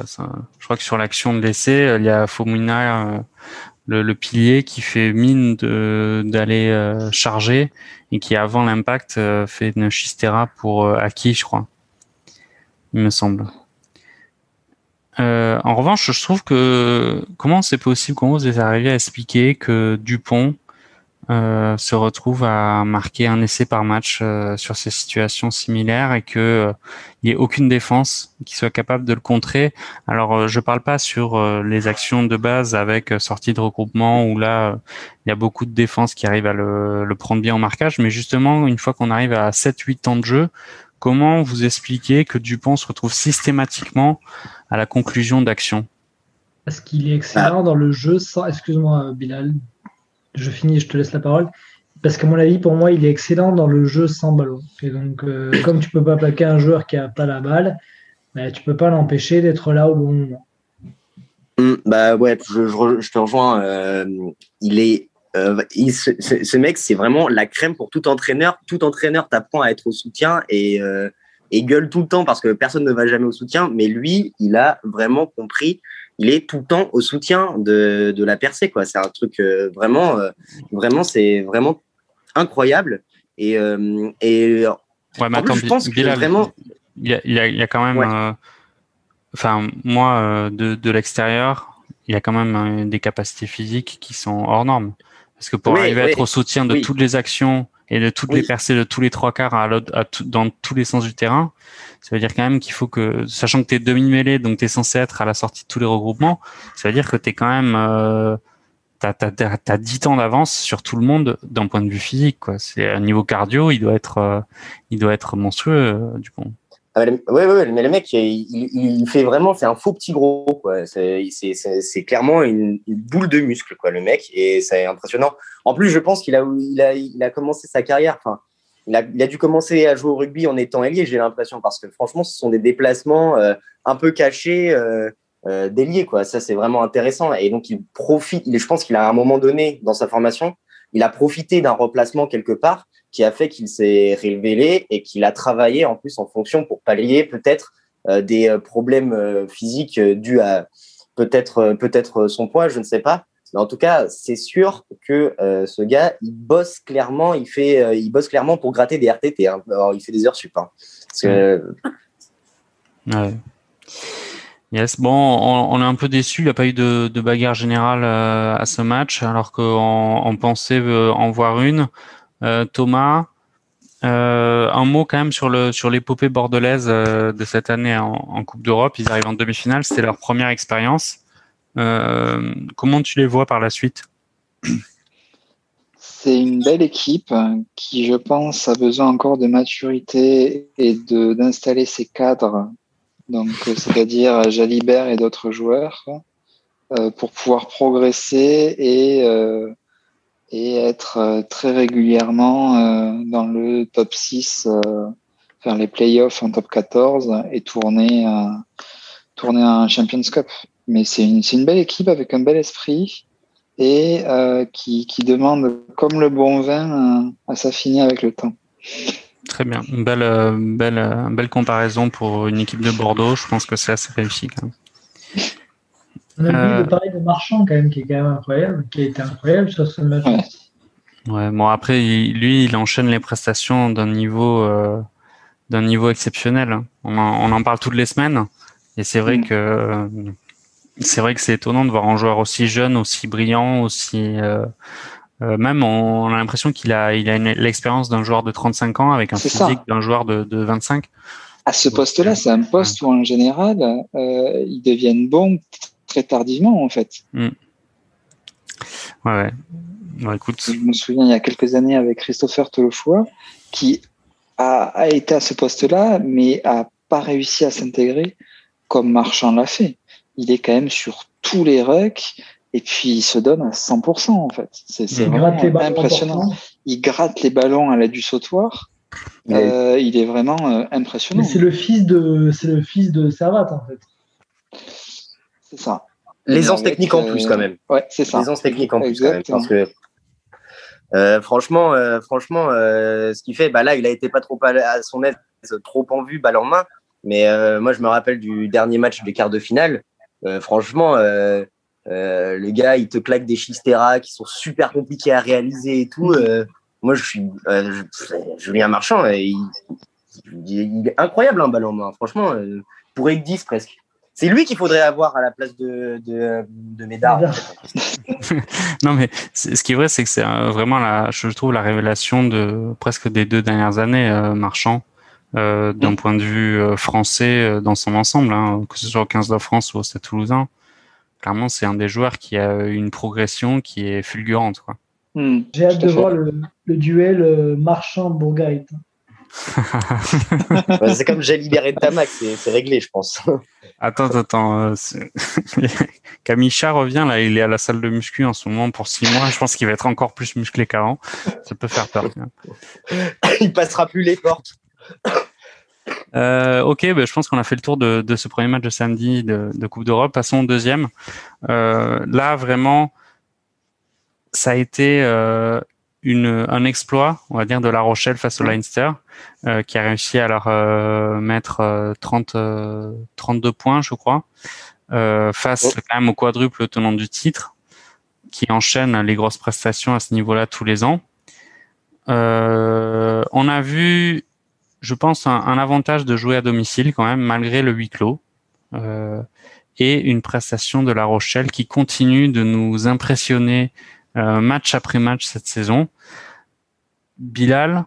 Ça, je crois que sur l'action de l'essai, il y a Fomina, euh, le, pilier, qui fait mine d'aller euh, charger et qui avant l'impact euh, fait une chistera pour euh, Aki, je crois. Il me semble. Euh, en revanche, je trouve que comment c'est possible, comment vous êtes arrivé à expliquer que Dupont euh, se retrouve à marquer un essai par match euh, sur ces situations similaires et que euh, il n'y ait aucune défense qui soit capable de le contrer. Alors je parle pas sur les actions de base avec sortie de regroupement où là il y a beaucoup de défense qui arrivent à le, le prendre bien en marquage, mais justement une fois qu'on arrive à 7-8 temps de jeu, comment vous expliquez que Dupont se retrouve systématiquement à la conclusion d'action? Parce qu'il est excellent dans le jeu sans, excuse-moi Bilal, je finis, je te laisse la parole. Parce qu'à mon avis, pour moi, il est excellent dans le jeu sans ballon. Et donc, euh, comme tu peux pas plaquer un joueur qui a pas la balle, bah, tu peux pas l'empêcher d'être là au bon moment. Hum, bah ouais, je, te rejoins. Euh, il est, euh, ce, mec, c'est vraiment la crème pour tout entraîneur. Tout entraîneur t'apprend à être au soutien et, et gueule tout le temps parce que personne ne va jamais au soutien. Mais lui, il a vraiment compris il est tout le temps au soutien de, de la percée. Quoi. C'est un truc euh, vraiment, euh, vraiment, c'est vraiment incroyable. Et, euh, et ouais, mais attends, je pense que vraiment. Il y, a, il y a quand même. Enfin, moi, de, de l'extérieur, il y a quand même des capacités physiques qui sont hors normes. Parce que pour arriver à être au soutien de toutes les actions et de toutes les percées de tous les trois quarts à, à dans tous les sens du terrain, ça veut dire quand même qu'il faut que, sachant que tu es demi-mêlée, donc tu es censé être à la sortie de tous les regroupements, ça veut dire que tu es quand même... Euh, T'as as, 10 temps d'avance sur tout le monde d'un point de vue physique. Quoi. C'est un niveau cardio, il doit être, euh, il doit être monstrueux euh, du coup. Ah, ouais, ouais, mais le mec, il, fait vraiment, c'est un faux petit gros. C'est clairement une, boule de muscle, quoi, le mec, et c'est impressionnant. En plus, je pense qu'il a, il a, commencé sa carrière. Enfin, il a, dû commencer à jouer au rugby en étant ailier, j'ai l'impression, parce que franchement, ce sont des déplacements euh, un peu cachés euh, euh, d'ailier, quoi. Ça, c'est vraiment intéressant. Et donc, il profite. je pense qu'il a à un moment donné dans sa formation, il a profité d'un replacement quelque part qui a fait qu'il s'est révélé et qu'il a travaillé en plus en fonction pour pallier peut-être euh, des problèmes physiques dus à peut-être peut-être son poids, je ne sais pas. Mais en tout cas, c'est sûr que euh, ce gars, il bosse clairement, il fait, euh, il bosse clairement pour gratter des RTT. Hein. Il fait des heures sup. Hein. Yes, bon, on, est un peu déçu. Il n'y a pas eu de, bagarre générale euh, à ce match, alors qu'on on pensait en voir une. Thomas, un mot quand même sur le sur l'épopée bordelaise de cette année en, Coupe d'Europe. Ils arrivent en demi-finale. C'était leur première expérience. Euh, comment tu les vois par la suite? C'est une belle équipe qui, je pense, a besoin encore de maturité et d'installer ses cadres, donc c'est-à-dire Jalibert et d'autres joueurs, euh, pour pouvoir progresser et euh, et être euh, très régulièrement euh, dans le top 6, faire les playoffs en top 14 et tourner tourner un Champions Cup. Mais c'est une, une belle équipe avec un bel esprit et euh, qui, qui, demande, comme le bon vin, euh, à s'affiner avec le temps. Très bien, une belle, euh, belle, belle comparaison pour une équipe de Bordeaux. Je pense que c'est assez réussi quand même. On a vu le pari de Marchand quand même, qui est quand même incroyable, qui a été incroyable sur ce match. Ouais. bon après, lui, il enchaîne les prestations d'un niveau, euh, d'un niveau exceptionnel. On en, on en, parle toutes les semaines, et c'est vrai mm. que c'est vrai que c'est étonnant de voir un joueur aussi jeune, aussi brillant, aussi euh, euh, même on, a l'impression qu'il a il a l'expérience d'un joueur de 35 ans avec un physique d'un joueur de, de 25. À ce poste-là, c'est un poste où en général euh, ils deviennent bons très tardivement en fait. Mm. Ouais, ouais. écoute. Je me souviens il y a quelques années avec Christopher Tolofoa qui a, a été à ce poste-là, mais a pas réussi à s'intégrer comme Marchand l'a fait il est quand même sur tous les rucks et puis il se donne à 100% en fait. C'est vraiment impressionnant. Il gratte les ballons à l'aide du sautoir. Euh, il est vraiment euh, impressionnant. c'est le fils de c'est le fils de Servat en fait. C'est ça. L'aisance technique en plus quand même. Euh, ouais, c'est ça. L'aisance technique en plus quand même parce que franchement, franchement, ce qu'il fait, bah là, il a été pas trop à son aise, trop en vue, balle en main. Mais moi, je me rappelle du dernier match des quarts de finale. Euh, franchement, euh, euh, le gars, il te claque des chisteras qui sont super compliqués à réaliser et tout. moi, je suis Julien Marchand, et il, est incroyable un hein, ballon main. Franchement, pour être 10 presque. C'est lui qu'il faudrait avoir à la place de, de, de Médard. non, mais ce qui est vrai, c'est que c'est vraiment, la, je trouve, la révélation de presque des deux dernières années, Marchand. Euh, d'un point de vue euh, français euh, dans son ensemble, hein, que ce soit au 15 de France ou au Stade Toulousain. Clairement, c'est un des joueurs qui a une progression qui est fulgurante. Quoi. J'ai hâte de voir le, le duel Marchand-Bourgaït. C'est comme j'ai libéré Tamac, c'est réglé, je pense. Attends, attends. Kamisha revient là, il est à la salle de muscu en ce moment pour six mois. Je pense qu'il va être encore plus musclé qu'avant. Ça peut faire peur. il passera plus les portes. Euh, ok, bah, je pense qu'on a fait le tour de, ce premier match de samedi de, Coupe d'Europe. Passons au deuxième. Euh, là, vraiment, ça a été euh, une, un exploit, on va dire, de La Rochelle face au Leinster, qui a réussi à leur mettre 30, 32 points, je crois, face oh. quand même au quadruple tenant du titre, qui enchaîne les grosses prestations à ce niveau-là tous les ans. on a vu je pense, un, un, avantage de jouer à domicile quand même, malgré le huis clos. Euh, et une prestation de La Rochelle qui continue de nous impressionner euh, match après match cette saison. Bilal,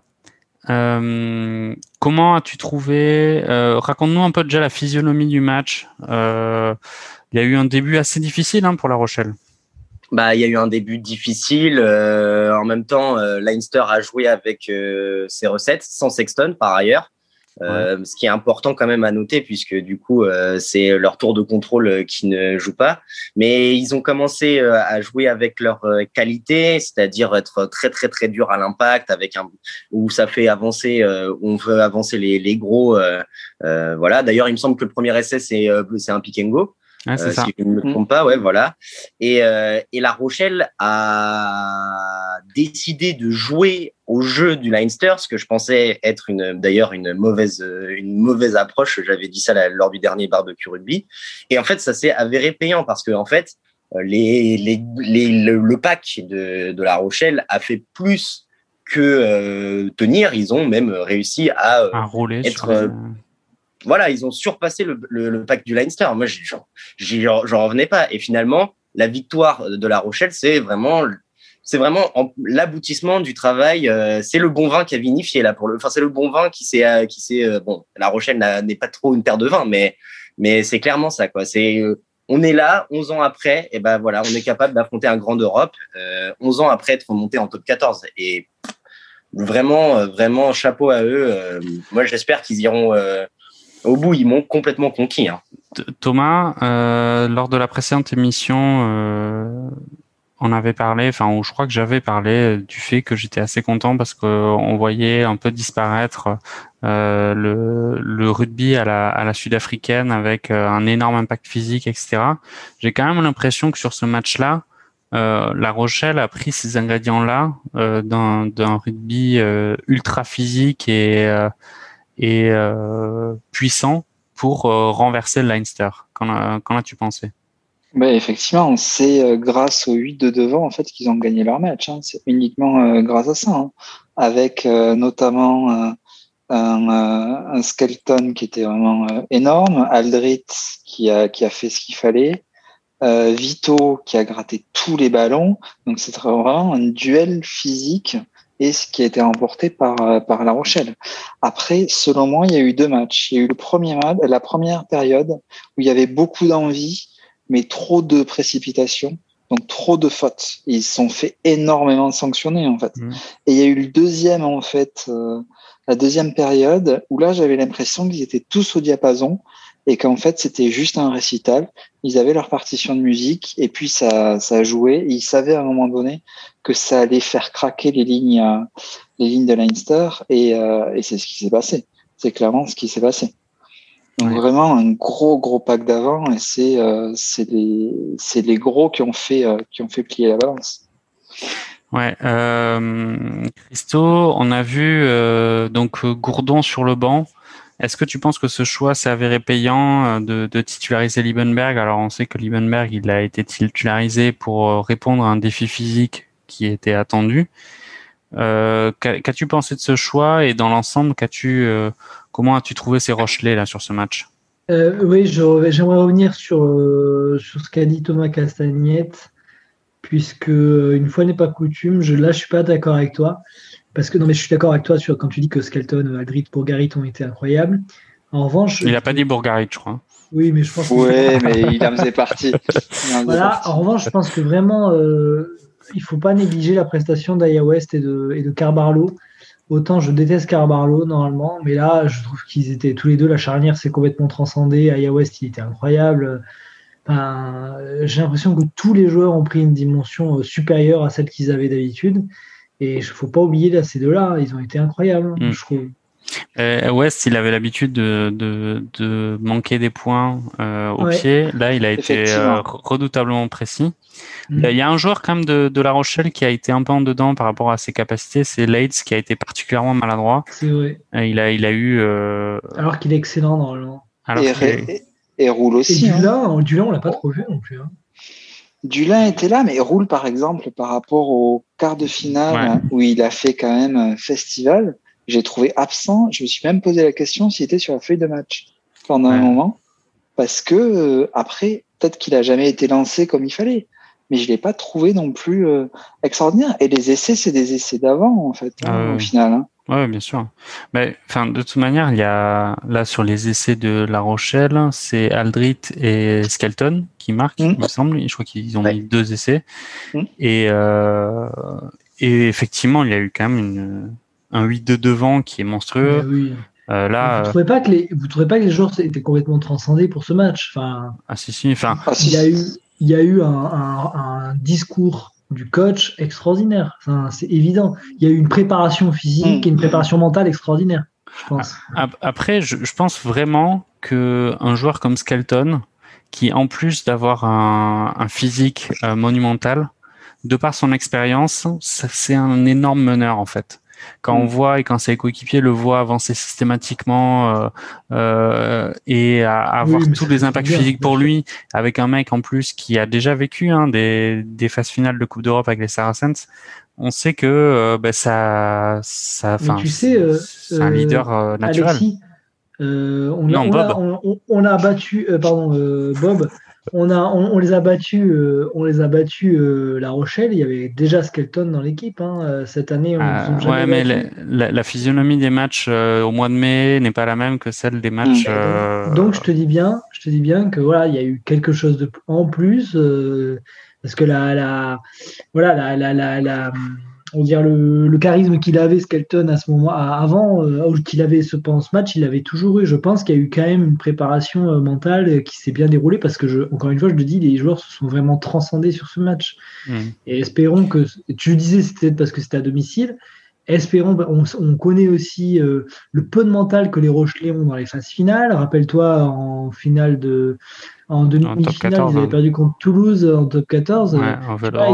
euh, comment as-tu trouvé euh, Raconte-nous un peu déjà la physionomie du match. Euh, il y a eu un début assez difficile hein, pour La Rochelle bah, il y a eu un début difficile. Euh, en même temps, euh, Leinster a joué avec euh, ses recettes, sans Sexton par ailleurs. Euh, Ce qui est important quand même à noter, puisque du coup, euh, c'est leur tour de contrôle qui ne joue pas. Mais ils ont commencé à jouer avec leur qualité, c'est-à-dire être très très très dur à l'impact, avec un où ça fait avancer, on veut avancer les, les gros. voilà. D'ailleurs, il me semble que le premier essai c'est c'est un pick and go. Ah, euh, si je ne me mm. trompe pas, ouais, voilà. Et, euh, et La Rochelle a décidé de jouer au jeu du Leinster, ce que je pensais être une, d'ailleurs une mauvaise, une mauvaise approche. J'avais dit ça lors du dernier barbecue rugby. Et en fait, ça s'est avéré payant parce que en fait, les, les, les le, pack de, de La Rochelle a fait plus que euh, tenir. Ils ont même réussi à, être voilà, ils ont surpassé le, le, pack du Leinster. Moi, j'en revenais pas. Et finalement, la victoire de La Rochelle, c'est vraiment, c'est vraiment l'aboutissement du travail. Euh, c'est le bon vin qui a vinifié là pour le. Enfin, c'est le bon vin qui s'est, euh, qui. Euh, bon, La Rochelle n'est pas trop une terre de vin, mais mais c'est clairement ça quoi. C'est on est là, 11 ans après, et ben voilà, on est capable d'affronter un grand Europe, 11 ans après être monté en top 14. Et vraiment, vraiment, chapeau à eux. moi, j'espère qu'ils iront au bout, ils m'ont complètement conquis. Hein. Thomas, euh, lors de la précédente émission, euh, on avait parlé, enfin, je crois que j'avais parlé du fait que j'étais assez content parce qu'on voyait un peu disparaître euh, le, le, rugby à la, à la sud-africaine avec un énorme impact physique, etc. J'ai quand même l'impression que sur ce match-là, La Rochelle a pris ces ingrédients-là d'un rugby ultra physique et et euh, puissant pour euh, renverser le Leinster. Qu'en as-tu pensé? Bah, effectivement, c'est euh, grâce aux 8 de devant en fait qu'ils ont gagné leur match. Hein. C'est uniquement grâce à ça, hein. avec notamment un, un, skeleton qui était vraiment énorme, Aldrit qui a qui a fait ce qu'il fallait, Vito qui a gratté tous les ballons. Donc c'est vraiment un duel physique et ce qui a été remporté par, euh, par La Rochelle. Après, selon moi, il y a eu deux matchs. Il y a eu le premier match, la première période où il y avait beaucoup d'envie, mais trop de précipitation, donc trop de fautes. Ils se sont fait énormément sanctionner en fait. Mmh. Et il y a eu le deuxième en fait, euh, la deuxième période où là j'avais l'impression qu'ils étaient tous au diapason et qu'en fait c'était juste un récital. Ils avaient leur partition de musique et puis ça, ça joué. Et ils savaient à un moment donné que ça allait faire craquer les lignes, euh, les lignes de Leinster et, euh, et c'est ce qui s'est passé. C'est clairement ce qui s'est passé. Donc vraiment un gros gros pack d'avant et c'est euh, c'est les c'est les gros qui ont fait euh, qui ont fait plier la balance. Ouais, euh, Christo, on a vu donc Gourdon sur le banc. Est-ce que tu penses que ce choix s'est avéré payant euh, de, titulariser Liebenberg? Alors on sait que Liebenberg, il a été titularisé pour euh, répondre à un défi physique qui était attendu. Euh, Qu'as-tu pensé de ce choix? Et dans l'ensemble, comment as-tu trouvé ces Rochelais là sur ce match? Oui, j'aimerais revenir sur, sur ce qu'a dit Thomas Castagnette, puisque une fois n'est pas coutume, je, là je suis pas d'accord avec toi. Parce que non, mais je suis d'accord avec toi sur quand tu dis que Skelton, Aldrit, Bourgarit ont été incroyables. En revanche. Il n'a pas dit Bourgarit, je crois. Oui, mais je pense que. Oui, mais il en faisait partie. voilà, en revanche, je pense que vraiment, euh, il ne faut pas négliger la prestation d'Aya West et de, et de Carbarlo. Autant je déteste Carbarlo normalement, mais là, je trouve qu'ils étaient tous les deux, la charnière s'est complètement transcendée. Aya West, il était incroyable. Enfin, J'ai l'impression que tous les joueurs ont pris une dimension euh, supérieure à celle qu'ils avaient d'habitude. Et il ne faut pas oublier là, ces deux-là, ils ont été incroyables, mm. je trouve. Euh, West, il avait l'habitude de, de, de, manquer des points euh, au pied. Là, il a été euh, redoutablement précis. Mm. Il y a un joueur quand même de, de, La Rochelle qui a été un peu en dedans par rapport à ses capacités, c'est Leitz qui a été particulièrement maladroit. C'est vrai. Euh, il a, il a eu. Euh, Alors qu'il est excellent normalement. Alors et, et, roule aussi. Et hein. Dulin, on l'a pas trop vu non plus. Hein. Dulin était là, mais roule par exemple par rapport au quart de finale où il a fait quand même un festival. J'ai trouvé absent. Je me suis même posé la question s'il était sur la feuille de match pendant un moment, parce que euh, après peut-être qu'il a jamais été lancé comme il fallait, mais je l'ai pas trouvé non plus euh, extraordinaire. Et les essais, c'est des essais d'avant en fait hein, ah au final. Hein. Ouais, bien sûr. Mais enfin, de toute manière, il y a là sur les essais de La Rochelle, c'est Aldrit et Skelton qui marquent, mmh. il me semble. Je crois qu'ils ont mis deux essais. Mmh. Et euh, et effectivement, il y a eu quand même une, un 8 de devant qui est monstrueux. Oui. Euh, là, vous ne trouvez pas que les vous trouvez pas que les joueurs étaient complètement transcendés pour ce match? Enfin, ah si si. Enfin, ah, il y a eu il y a eu un, un, un discours du coach extraordinaire. c'est évident. Il y a eu une préparation physique et une mm. préparation mentale extraordinaire. Je pense. Après, je, pense vraiment que un joueur comme Skelton, qui en plus d'avoir un, physique euh, monumental, de par son expérience, c'est un énorme meneur en fait quand on mm. voit et quand ses coéquipiers le voient avancer systématiquement euh, euh, et à, avoir tous les impacts physiques pour lui, avec un mec en plus qui a déjà vécu hein, des, des phases finales de Coupe d'Europe avec les Saracens, on sait que euh, bah, ça, tu sais, c'est un leader naturel. on, a, on, a, battu, pardon, Bob on, a, on, les a battus, euh, on les a battus euh, La Rochelle. Il y avait déjà Skelton dans l'équipe. Hein. Cette année, on ah, Ouais, mais la, physionomie des matchs au mois de mai n'est pas la même que celle des matchs. Mm. Donc, je te dis bien, je te dis bien que voilà, il y a eu quelque chose de en plus parce que la, la voilà, la, la, la on dire le, le charisme qu'il avait Skelton à ce moment avant euh, qu'il avait ce, pendant ce match il l'avait toujours eu. Je pense qu'il y a eu quand même une préparation euh, mentale qui s'est bien déroulée parce que je, encore une fois je le dis les joueurs se sont vraiment transcendés sur ce match. Mm. et espérons que tu disais c'était parce que c'était à domicile. Espérons on, on connaît aussi euh, le peu de mental que les Rochelais ont dans les phases finales. Rappelle-toi en finale de en demi-finale ils avaient hein. perdu contre Toulouse en top 14 ouais,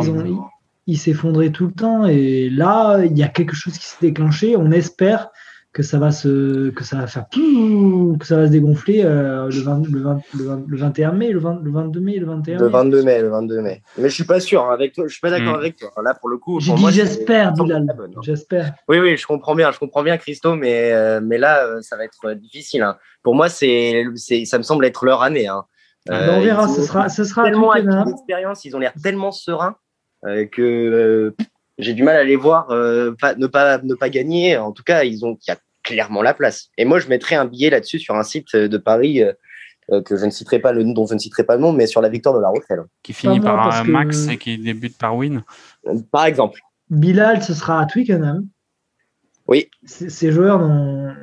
ils ont, il s'effondrait tout le temps. Et là, il y a quelque chose qui s'est déclenché. On espère que ça va se, que ça va faire, que ça va se dégonfler euh, le, 21 mai, le, 22 mai, le 21 Le 22 mai, le 22 mai. Mais je suis pas sûr hein, avec toi. Je suis pas d'accord mm. avec toi. Là, pour le coup, j'ai dit j'espère. J'espère. Oui, oui, je comprends bien, je comprends bien, Christo, mais euh, mais là, euh, ça va être difficile. Hein. Pour moi, c'est, ça me semble être leur année. Hein. Ah, on verra, ce sera, ce sera tellement d'expérience, ils ont l'air tellement sereins que euh, j'ai du mal à les voir euh, ne pas ne pas gagner. En tout cas, ils ont il y a clairement la place. Et moi, je mettrais un billet là-dessus sur un site de Paris que je ne citerai pas le nom, dont je ne citerai pas le nom, mais sur la victoire de la Rochelle. Qui finit par un max et qui débute par win. Par exemple. Bilal, ce sera à Twickenham. Oui. Ces joueurs n'ont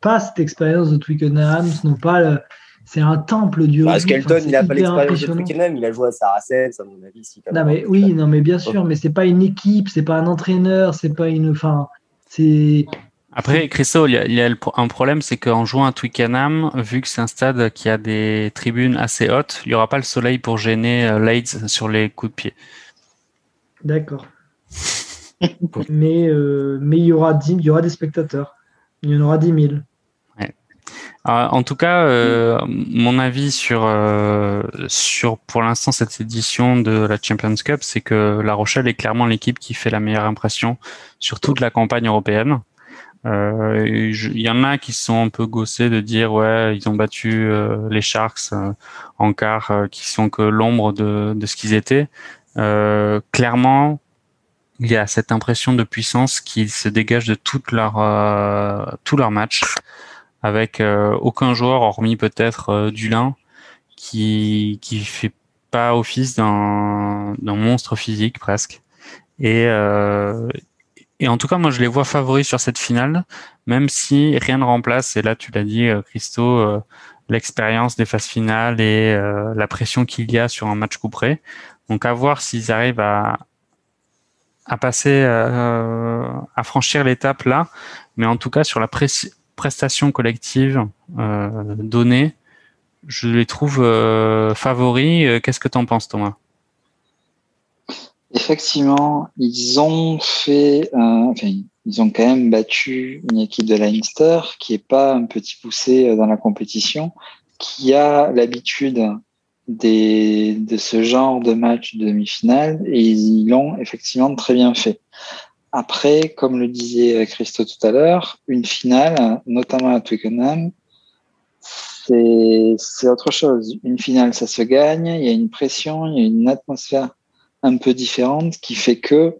pas cette expérience de Twickenham, n'ont pas le, c'est un temple du Parce Skelton, il n'a pas l'expérience de Twickenham, il a joué à Saracens, à mon avis. non, mais, oui, non, mais bien sûr, mais c'est pas une équipe, c'est pas un entraîneur, c'est pas une. Enfin, c'est. Après, Christo, il y a, un problème, c'est qu'en jouant à Twickenham, vu que c'est un stade qui a des tribunes assez hautes, il n'y aura pas le soleil pour gêner euh, Leeds sur les coups de pied. D'accord. mais, euh, mais il, y aura il y aura des spectateurs. Il y en aura 10 000. Euh, en tout cas, euh, mon avis sur euh, sur pour l'instant cette édition de la Champions Cup, c'est que La Rochelle est clairement l'équipe qui fait la meilleure impression sur toute la campagne européenne. Il y en a qui sont un peu gossés de dire ouais ils ont battu les Sharks en quart, qui sont que l'ombre de, de ce qu'ils étaient. clairement, il y a cette impression de puissance qui se dégage de toute leur tous leurs matchs avec euh, aucun joueur, hormis peut-être euh, Dulin, qui qui fait pas office d'un monstre physique presque. Et euh, et en tout cas, moi, je les vois favoris sur cette finale, même si rien ne remplace. Et là, tu l'as dit, Christo, l'expérience des phases finales et la pression qu'il y a sur un match couperé. Donc, à voir s'ils arrivent à à passer, à franchir l'étape là. Mais en tout cas, sur la, pression prestations collectives euh, données, je les trouve euh, favoris. Euh, qu'est-ce que tu en penses, Thomas? Effectivement, ils ont fait, enfin, ils ont quand même battu une équipe de Leinster qui est pas un petit poussé dans la compétition, qui a l'habitude de ce genre de match de demi-finale et ils l'ont effectivement très bien fait. Après, comme le disait Christo tout à l'heure, une finale, notamment à Twickenham, c'est autre chose. Une finale, ça se gagne, il y a une pression, il y a une atmosphère un peu différente qui fait que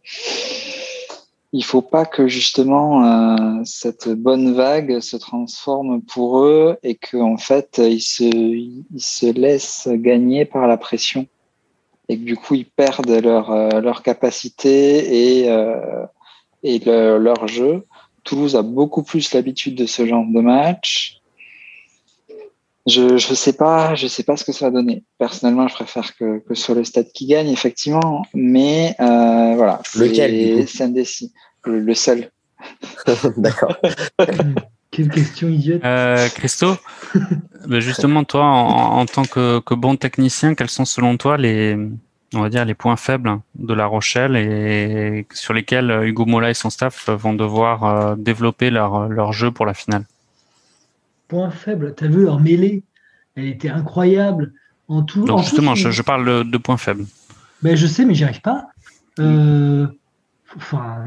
il faut pas que justement euh, cette bonne vague se transforme pour eux et qu'en fait ils se, ils se laissent gagner par la pression et que du coup ils perdent leur, euh, leur capacité et euh, et leur jeu. Toulouse a beaucoup plus l'habitude de ce genre de match. Je ne sais pas, je sais pas ce que ça va donner. Personnellement, je préfère que, que ce soit le stade qui gagne, effectivement. Mais euh, voilà, lequel C'est indécis. Le, le seul. D'accord. Quelle question idiote. Euh, Christo, ben justement, toi, en, en tant que, que, bon technicien, quels sont selon toi les, on va dire, les points faibles de La Rochelle et sur lesquels Hugo Mola et son staff vont devoir euh, développer leur, leur jeu pour la finale. Point faible, tu as vu leur mêlée, elle était incroyable. En tout, Donc justement, je, parle de, points faibles. Ben, je sais, mais j'y arrive pas. Euh, enfin,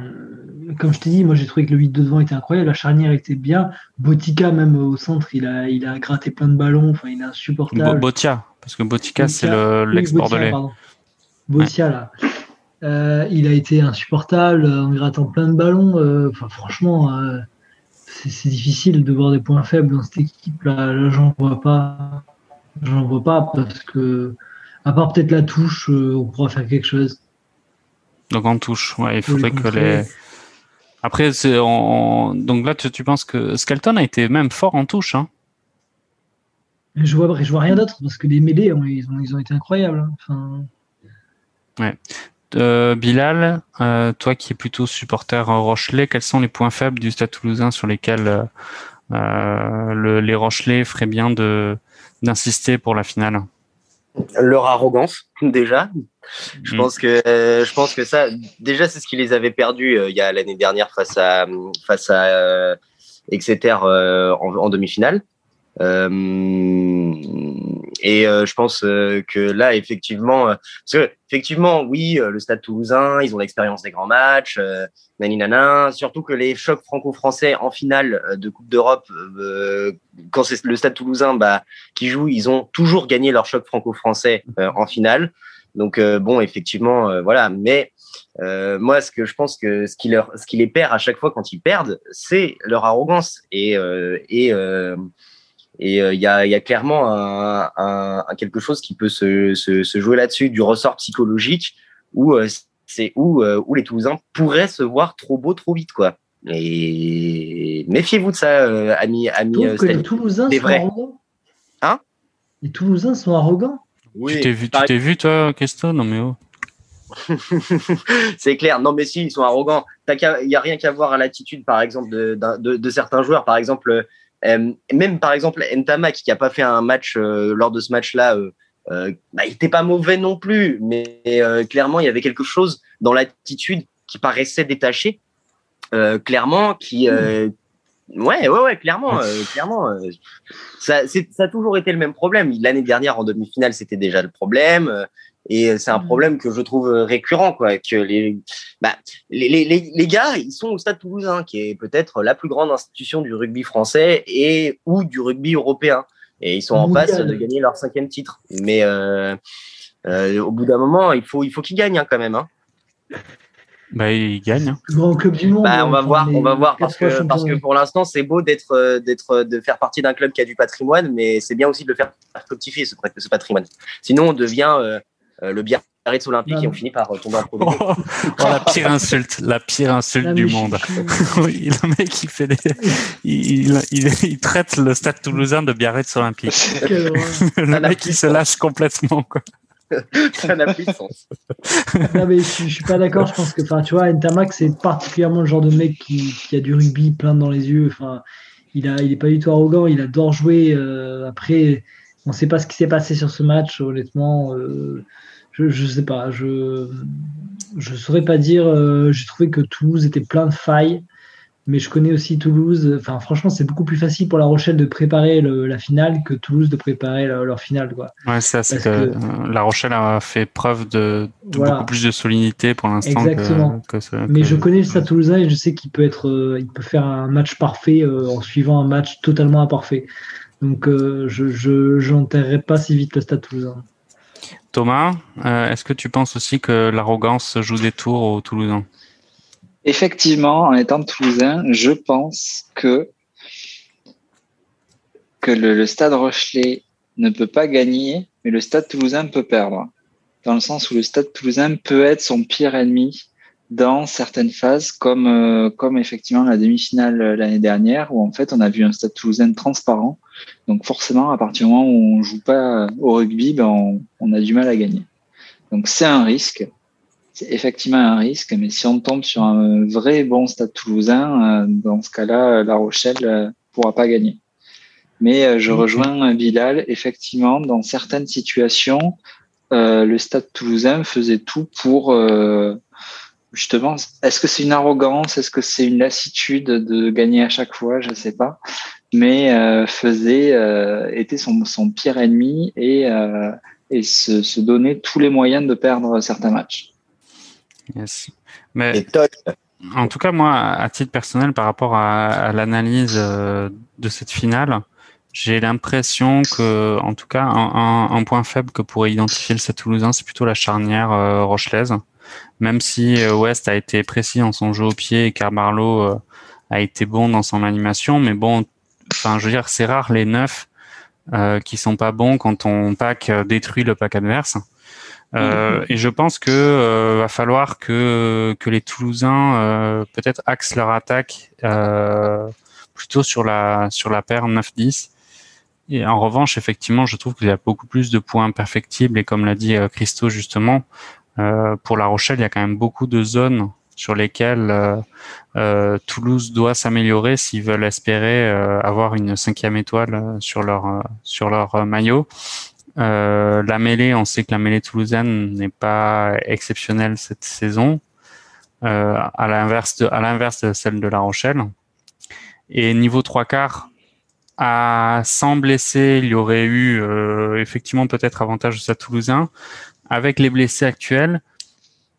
comme je t'ai dit, moi j'ai trouvé que le 8 de devant était incroyable, la charnière était bien. Botica, même au centre, il a, il a gratté plein de ballons, enfin, il est insupportable. Botia, Parce que Botica, c'est l'ex-bordelais. Botia, là. Euh, il a été insupportable en grattant plein de ballons. Euh, franchement, euh, c'est difficile de voir des points faibles dans cette équipe. Là, là j'en vois pas. J'en vois pas parce que, à part peut-être la touche, on pourra faire quelque chose. Donc en touche, ouais, il faudrait que les. Après, donc là, tu, tu, penses que Skelton a été même fort en touche, hein? Je vois, je vois rien d'autre parce que les mêlées, ils ont, ils ont été incroyables. Hein. Enfin... Ouais. Euh, Bilal, euh, toi qui es plutôt supporter Rochelet, quels sont les points faibles du Stade Toulousain sur lesquels euh, le, les Rochelais feraient bien de d'insister pour la finale? Leur arrogance, déjà. Je mm. pense que je pense que ça, déjà, c'est ce qui les avait perdus il y a l'année dernière face à face à Exeter en, en demi-finale. Euh, et euh, je pense euh, que là, effectivement, parce que effectivement, oui, le Stade Toulousain, ils ont l'expérience des grands matchs, euh, nana. Surtout que les chocs franco-français en finale de Coupe d'Europe, quand c'est le Stade Toulousain bah, qui joue, ils ont toujours gagné leur choc franco-français en finale. Donc bon, effectivement, voilà. Mais moi, ce que je pense que ce qui les perd à chaque fois quand ils perdent, c'est leur arrogance et euh, il y, a, y, a, clairement un, un, quelque chose qui peut se, se, se jouer là-dessus, du ressort psychologique, où euh, c'est où, euh, où les Toulousains pourraient se voir trop beaux trop vite, quoi. Et méfiez-vous de ça, amis, amis. que les Toulousains sont arrogants. Hein? Les Toulousains sont arrogants. Oui. Tu t'es vu, tu t'es vu, toi, Keston Non mais oh. c'est clair. Non, mais si, ils sont arrogants. Il n'y a rien qu'à voir à l'attitude, par exemple, de, de, de, certains joueurs. Par exemple, euh, même par exemple Ntamak qui a pas fait un match euh, lors de ce match-là, euh, euh bah, il était pas mauvais non plus, mais clairement il y avait quelque chose dans l'attitude qui paraissait détaché, clairement qui. Ouais, ouais, ouais, clairement, clairement. ça, ça a toujours été le même problème. L'année dernière, en demi-finale, c'était déjà le problème. Et c'est un mmh. problème que je trouve récurrent, quoi. Que les, bah, les, les, les, gars, ils sont au Stade Toulousain, qui est peut-être la plus grande institution du rugby français et ou du rugby européen. Et ils sont en passe de gagner leur cinquième titre. Mais euh, euh, au bout d'un moment, il faut, il faut qu'ils gagnent hein, quand même. Hein. Bah, ils gagnent. Hein. Grand club du monde. Bah, on va voir, on va voir parce que parce que pour l'instant, c'est beau d'être euh, d'être de faire partie d'un club qui a du patrimoine, mais c'est bien aussi de le faire fructifier ce, ce patrimoine. Sinon, on devient euh, euh, le Biarritz olympique et on finit par tomber en pro. Oh, la pire insulte, la pire insulte du monde. oui, le mec, il fait des, il, il, traite le Stade Toulousain de Biarritz olympique. le mec, il se lâche complètement, quoi. ça n'a plus de sens. non, mais je, je suis pas d'accord. Je pense que, enfin, tu vois, Ntamak, c'est particulièrement le genre de mec qui, qui, a du rugby plein dans les yeux. Enfin, il a, il est pas du tout arrogant. Il adore jouer. Euh, après, on sait pas ce qui s'est passé sur ce match. Honnêtement, euh, je, ne sais pas, je je saurais pas dire. Euh, j'ai trouvé que Toulouse était plein de failles, mais je connais aussi Toulouse. Enfin, franchement, c'est beaucoup plus facile pour La Rochelle de préparer la finale que Toulouse de préparer leur finale, quoi. Ouais, c'est que, euh, La Rochelle a fait preuve de, beaucoup plus de solidité pour l'instant. Exactement. mais je connais le Stade Toulousain et je sais qu'il peut être, euh, il peut faire un match parfait en suivant un match totalement imparfait. Donc, je n'enterrerai pas si vite le Stade Toulousain. Thomas, euh, est-ce que tu penses aussi que l'arrogance joue des tours aux Toulousains? Effectivement, en étant Toulousain, je pense que, que le, Stade Rochelet ne peut pas gagner, mais le Stade Toulousain peut perdre. Dans le sens où le Stade Toulousain peut être son pire ennemi dans certaines phases, comme, euh, comme effectivement la demi-finale euh, l'année dernière, où en fait on a vu un Stade Toulousain transparent donc forcément, à partir du moment où on joue pas au rugby, ben on, a du mal à gagner. Donc c'est un risque. C'est effectivement un risque, mais si on tombe sur un vrai bon stade toulousain, euh, dans ce cas-là, La Rochelle euh, pourra pas gagner. Mais euh, je rejoins Bilal, effectivement, dans certaines situations, le stade toulousain faisait tout pour justement, est-ce que c'est une arrogance, est-ce que c'est une lassitude de gagner à chaque fois, je ne sais pas mais euh, faisait euh, était son, son, pire ennemi et, euh, et se, se, donnait tous les moyens de perdre certains matchs. Yes. Mais en tout cas, moi, à titre personnel, par rapport à, à l'analyse de cette finale, j'ai l'impression que, en tout cas, un, un, point faible que pourrait identifier le Stade Toulousain, c'est plutôt la charnière euh, rochelaise. Même si euh, West a été précis dans son jeu au pied et Carbarlo euh, a été bon dans son animation, mais bon, enfin, je veux dire, c'est rare les neufs euh, qui sont pas bons quand ton pack détruit le pack adverse. Euh, et je pense que euh, va falloir que que les Toulousains peut-être axent leur attaque plutôt sur la sur la paire 9-10. Et en revanche, effectivement, je trouve qu'il y a beaucoup plus de points perfectibles et comme l'a dit Christo justement, pour La Rochelle, il y a quand même beaucoup de zones sur lesquelles Toulouse doit s'améliorer s'ils veulent espérer avoir une cinquième étoile sur leur sur leur maillot. Euh, la mêlée, on sait que la mêlée toulousaine n'est pas exceptionnelle cette saison, euh, à l'inverse de, celle de La Rochelle. Et niveau trois quarts, à sans blessés, il y aurait eu euh, effectivement peut-être avantage de sa Toulousain. Avec les blessés actuels,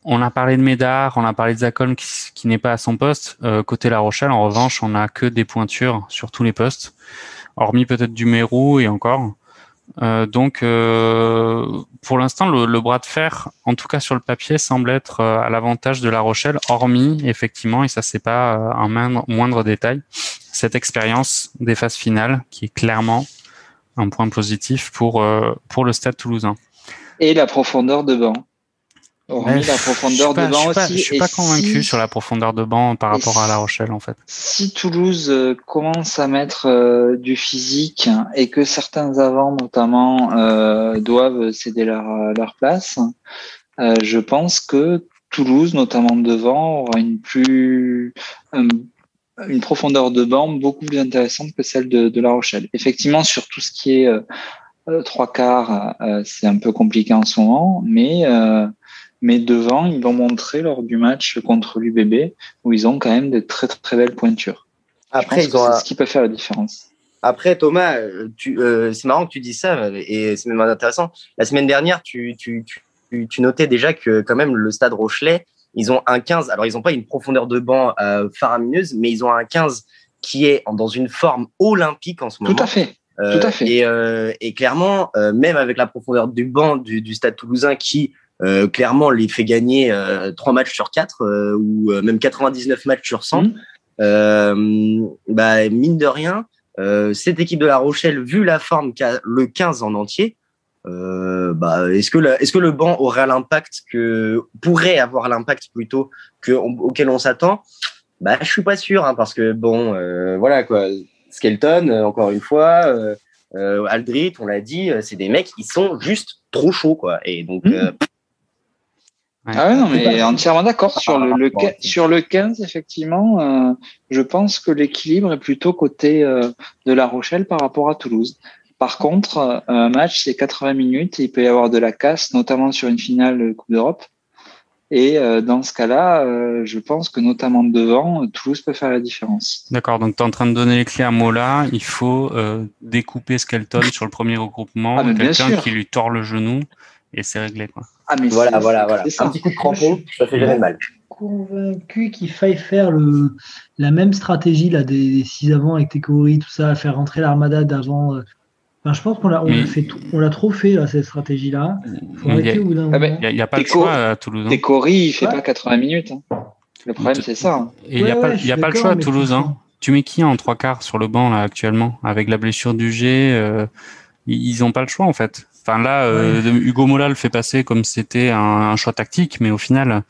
on a parlé de Médard, on a parlé de Zacon qui, qui n'est pas à son poste. Euh, côté La Rochelle, en revanche, on a que des pointures sur tous les postes, hormis peut-être du Mérou et encore. Euh, donc, euh, pour l'instant, le, bras de fer, en tout cas sur le papier, semble être euh, à l'avantage de La Rochelle, hormis effectivement, et ça c'est pas un moindre, détail, cette expérience des phases finales qui est clairement un point positif pour pour le Stade Toulousain. Et la profondeur de banc la profondeur de banc aussi. je suis pas convaincu sur la profondeur de banc par rapport à La Rochelle, en fait. Si Toulouse euh, commence à mettre euh, du physique et que certains avants, notamment, euh, doivent céder leur, leur place, je pense que Toulouse, notamment devant, aura une plus une profondeur de banc beaucoup plus intéressante que celle de, de La Rochelle. Effectivement, sur tout ce qui est trois quarts, c'est un peu compliqué en ce moment, mais mais devant, ils l'ont montré lors du match contre l'UBB, où ils ont quand même de très très belles pointures. Après, c'est ce qui peut faire la différence. Après, Thomas, euh, c'est marrant que tu dis ça, et c'est même intéressant. La semaine dernière, tu, tu, tu, tu, notais déjà que quand même le Stade Rochelet, ils ont un 15. Alors, ils n'ont pas une profondeur de banc euh, faramineuse, mais ils ont un 15 qui est dans une forme olympique en ce moment. Tout à fait. Euh, Tout à fait. Et, euh, et clairement, euh, même avec la profondeur du banc du, du Stade Toulousain qui euh, clairement les fait gagner euh, 3 matchs sur 4 euh, ou euh, même 99 matchs sur 100. Mmh. bah, mine de rien, cette équipe de La Rochelle, vu la forme qu'a le 15 en entier, bah, est-ce que, est-ce que le banc aura l'impact que pourrait avoir l'impact plutôt que auquel on s'attend? Bah, je suis pas sûr hein, parce que bon, voilà quoi. Skelton, encore une fois, euh, Aldrit, on l'a dit, c'est des mecs qui sont juste trop chauds quoi. Et donc, mmh. Ah ouais, non, mais entièrement d'accord. Sur le, le, sur le 15, effectivement, euh, je pense que l'équilibre est plutôt côté euh, de La Rochelle par rapport à Toulouse. Par contre, euh, un match, c'est 80 minutes et il peut y avoir de la casse, notamment sur une finale de Coupe d'Europe. Et dans ce cas-là, je pense que notamment devant, Toulouse peut faire la différence. D'accord, donc tu es en train de donner les clés à Mola. Il faut découper Skelton sur le premier regroupement, ah, quelqu'un qui lui tord le genou et c'est réglé. Quoi. Ah, mais voilà, voilà, voilà. Un petit coup de crampon, ça fait jamais mal. convaincu qu'il faille faire le, la même stratégie là, des, six avant avec Tekori, tout ça, faire rentrer l'armada d'avant. Euh. Enfin, je pense qu'on l'a, on fait on l'a trop fait là, cette stratégie-là. Il n'y a, pas de choix à Toulouse. Hein. Tekori, il fait pas 80 minutes. Hein. Le problème, c'est ça. Hein. Et il n'y a, pas, y a pas le choix à Toulouse. Hein. Tu mets qui en trois quarts sur le banc là actuellement avec la blessure du G euh, Ils n'ont pas le choix en fait. Enfin là, euh, Hugo Mola le fait passer comme c'était un, choix tactique, mais au final,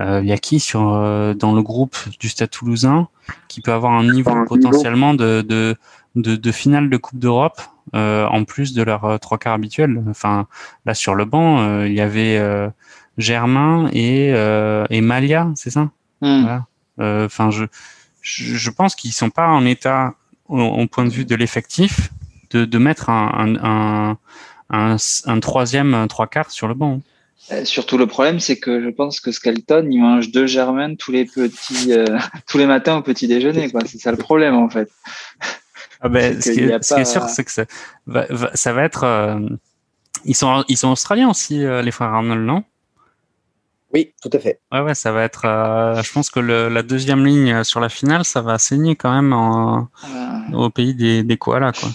euh, il y a qui sur euh, dans le groupe du Stade Toulousain qui peut avoir un niveau potentiellement de, de, de, finale de Coupe d'Europe en plus de leur trois quarts habituels. Enfin là sur le banc, il y avait Germain et, et Malia, c'est ça? Hmm. Enfin je, je pense qu'ils sont pas en état au, point de vue de l'effectif de, de mettre un, un un, un troisième, un trois quarts sur le banc. Euh, surtout le problème, c'est que je pense que Skelton, il mange deux germaines tous les petits, euh, tous les matins au petit déjeuner. C'est ça le problème en fait. Ah ben, ce, qui est, ce qui est, sûr, c'est que ça va, ça va être. Euh, ils sont, ils sont australiens aussi, les frères Arnold, non? Oui, tout à fait. Ouais, ouais, ça va être. je pense que le, la deuxième ligne sur la finale, ça va saigner quand même en, au pays des, des koalas, quoi.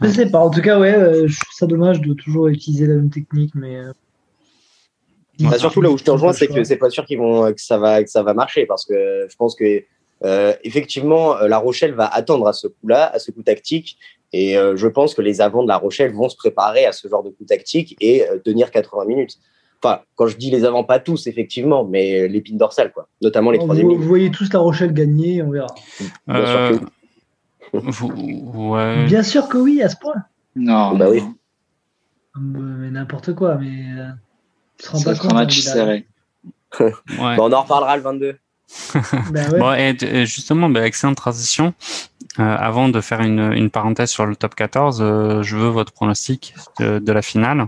Je sais pas. En tout cas, ouais, euh, je trouve ça dommage de toujours utiliser la même technique, mais. euh, Bah, surtout là où je te rejoins, c'est que c'est pas sûr qu'ils vont que ça va que ça va marcher parce que je pense que euh, effectivement euh, La Rochelle va attendre à ce coup-là, à ce coup tactique, et euh, je pense que les avants de La Rochelle vont se préparer à ce genre de coup tactique et euh, tenir 80 minutes. Enfin, quand je dis les avants, pas tous effectivement, mais l'épine dorsale quoi, notamment les vous, troisième vous voyez tous La Rochelle gagner, on verra. Bien sûr que- vous- ouais. Bien sûr que oui, à ce point. Non, Bah non, oui. Mais n'importe quoi, mais. euh, Ça sera un hein, match Bilal. serré. ouais. Bon, on en reparlera le 22. Bah. Bon, et, et justement, bah, excellente transition. Euh, avant de faire une, parenthèse sur le top 14, euh, je veux votre pronostic de, la finale.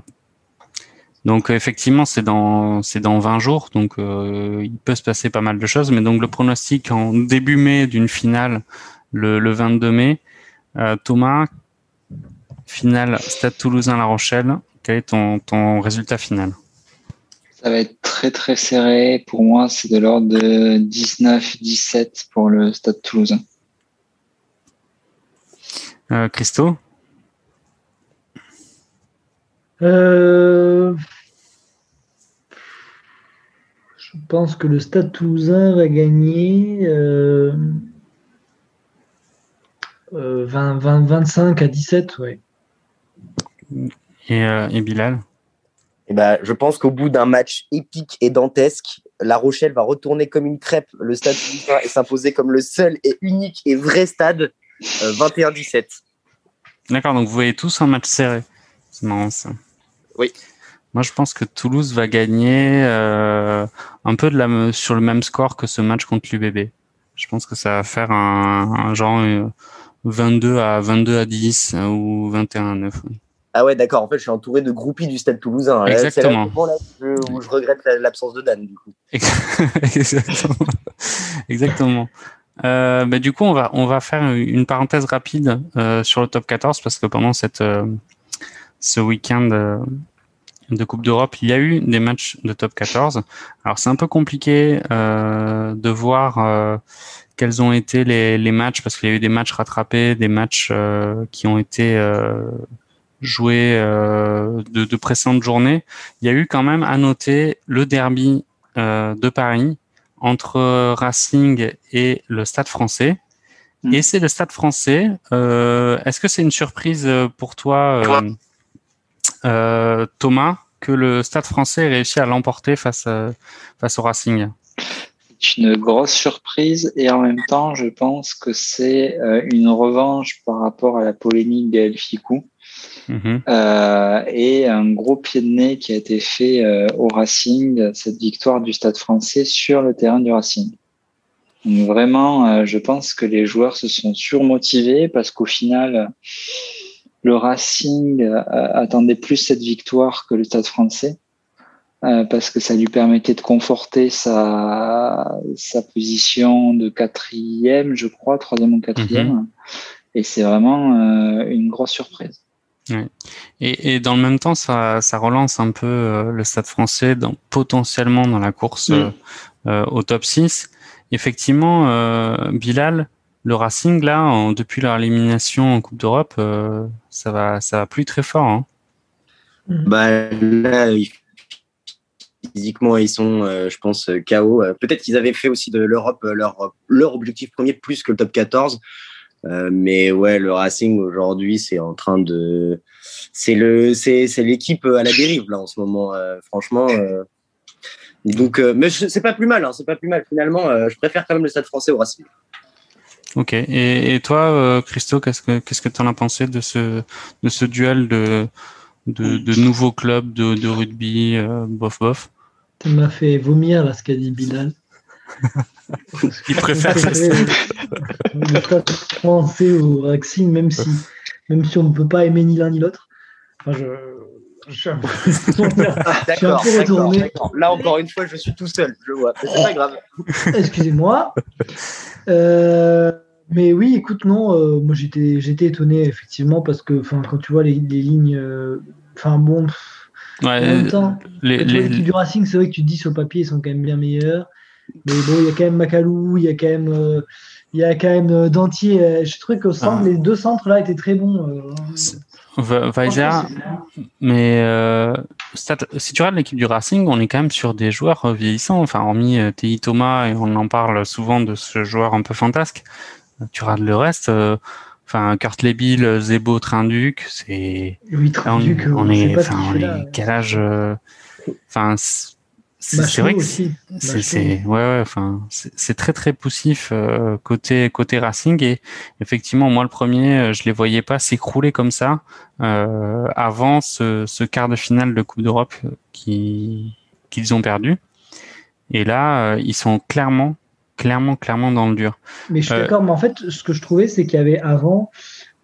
Donc euh, effectivement, c'est dans dans 20 jours, donc euh, il peut se passer pas mal de choses. Mais donc le pronostic en début mai d'une finale, le, le 22 mai, euh, Thomas, finale Stade Toulousain-La Rochelle. Quel est ton, ton résultat final? Ça va être très très serré. Pour moi, c'est de l'ordre de 19-17 pour le Stade Toulousain. euh, Christo? Euh, Je pense que le Stade Toulousain va gagner euh, euh, 20, 20, 25 à 17, ouais. et, euh, et Bilal? Eh ben, je pense qu'au bout d'un match épique et dantesque, La Rochelle va retourner comme une crêpe le stade toulousain et s'imposer comme le seul et unique et vrai stade euh, 21-17. D'accord, donc vous voyez tous un match serré. C'est marrant ça. Oui. Moi, je pense que Toulouse va gagner euh, un peu de la, me- sur le même score que ce match contre l'UBB. Je pense que ça va faire un, un genre euh, 22 à 22 à 10 euh, ou 21 à 9. oui. Ah ouais, d'accord. En fait, je suis entouré de groupies du stade toulousain. C'est où- là où je, regrette la- l'absence de Dan, du coup. Exactement. Exactement. Euh, bah, du coup, on va on va faire une parenthèse rapide euh, sur le top 14 parce que pendant cette euh, ce week-end euh, de Coupe d'Europe, il y a eu des matchs de top 14. Alors c'est un peu compliqué euh, de voir euh, quels ont été les, les matchs parce qu'il y a eu des matchs rattrapés, des matchs euh, qui ont été euh, joués euh, de, de précédentes journées. Il y a eu quand même à noter le derby euh, de Paris entre Racing et le Stade français. Mm. Et c'est le Stade français. Euh, Est-ce que c'est une surprise euh, pour toi, euh, euh, Thomas, que le Stade français ait réussi à l'emporter face, à- face au Racing? C'est une grosse surprise et en même temps, je pense que c'est euh, une revanche par rapport à la polémique d'El Ficou Mhm. euh, et un gros pied de nez qui a été fait euh, au Racing, cette victoire du Stade français sur le terrain du Racing. Donc vraiment, euh, je pense que les joueurs se sont surmotivés parce qu'au final, le Racing attendait plus cette victoire que le Stade français. parce que ça lui permettait de conforter sa, sa position de quatrième, je crois, troisième ou quatrième. Et c'est vraiment une grosse surprise. Et, et dans le même temps, ça, ça relance un peu euh, le Stade français dans, potentiellement dans la course Mm. euh, euh, au top 6. Effectivement, euh, Bilal, le Racing, là, en- depuis leur élimination en Coupe d'Europe, euh, ça va ça va plus très fort. Hein. Bah, là, physiquement, ils sont, euh, je pense, KO. Peut-être qu'ils avaient fait aussi de l'Europe leur, leur objectif premier plus que le top 14. Euh, mais ouais, le Racing aujourd'hui, c'est en train de. C'est le, c'est, c'est l'équipe à la dérive là en ce moment. euh, franchement. euh. Donc, euh, mais c'est pas plus mal. Hein, c'est pas plus mal finalement. euh, je préfère quand même le Stade Français au Racing. Ok. Et, et toi, euh, Christo, qu'est-ce que qu'est-ce que tu en as pensé de ce de ce duel de de, de nouveaux clubs de, de rugby, euh, bof bof? Ça m'a fait vomir là ce qu'a dit Bilal. Il préfère français au Racing, même si, même si on ne peut pas aimer ni l'un ni l'autre. Enfin, je, je suis un peu- D'accord. Là encore une fois, je suis tout seul. Je vois. C'est pas grave. Excusez-moi. Euh, mais oui, écoute, non, euh, moi j'étais, j'étais étonné effectivement parce que, enfin, quand tu vois les, les lignes, euh, enfin bon, pff, en même temps, les, les- du Racing, c'est vrai que tu te dis sur le papier ils sont quand même bien meilleurs. Mais bon, il y a quand même Macalou, il y a quand même, euh, il y a quand même euh, Dantier. Je trouvais qu'au centre, Ah. les deux centres là étaient très bons. euh. Weiser, mais euh, si tu regardes l'équipe du Racing, on est quand même sur des joueurs euh, vieillissants. Enfin, hormis euh, Tei Thomas, et on en parle souvent de ce joueur un peu fantasque. Euh, Tu regardes le reste, euh, enfin, Kurt Lebil, Zebo, Trinduc, c'est. c'est- Oui, on, Trinduc, on est, enfin, on est quel âge euh, Enfin, c'est vrai que aussi. c'est, ouais, ouais, enfin, c'est c'est très très poussif euh, côté côté Racing et effectivement, moi le premier, euh, je les voyais pas s'écrouler comme ça euh, avant ce, ce quart de finale de Coupe d'Europe euh, qui qu'ils ont perdu. Et là, euh, ils sont clairement, clairement, clairement dans le dur. Mais je suis Euh, d'accord, mais en fait, ce que je trouvais, c'est qu'il y avait avant,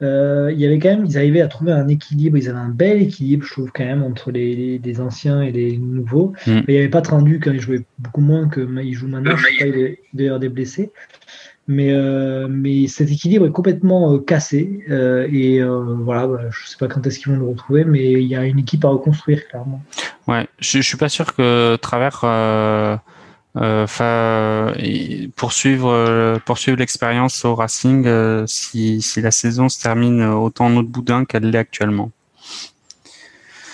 euh, il y avait quand même, ils arrivaient à trouver un équilibre, ils avaient un bel équilibre, je trouve, quand même, entre les, les- les anciens et les nouveaux. Mm. Mais il n'y avait pas Trindu quand il jouait beaucoup moins que il joue maintenant, je sais pas, il est- il doit y avoir des blessés. Mais, euh, mais cet équilibre est complètement euh, cassé. euh, et euh, voilà, bah, je sais pas quand est-ce qu'ils vont le retrouver, mais il y a une équipe à reconstruire, clairement. Ouais, je, je suis pas sûr que Travers euh, euh, poursuivre euh, poursuivre l'expérience au Racing euh, si, si la saison se termine autant en autre boudin qu'elle l'est actuellement.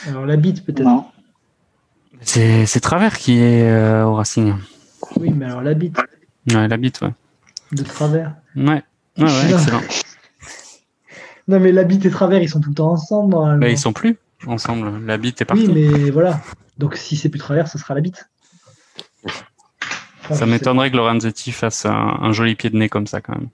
Alors, la bite, peut-être. Non. C'est c'est Travers qui est euh, au Racing. Oui, mais alors, la bite Ouais, la bite, ouais. de travers. Ouais, ouais, ouais Non. excellent. Non, mais la bite et travers, ils sont tout le temps ensemble. Bah, ils sont plus ensemble. La bite est partie. Oui, mais voilà. Donc si c'est plus travers, ce sera la bite. Ça m'étonnerait que Lorenzetti fasse un, un joli pied de nez comme ça quand même.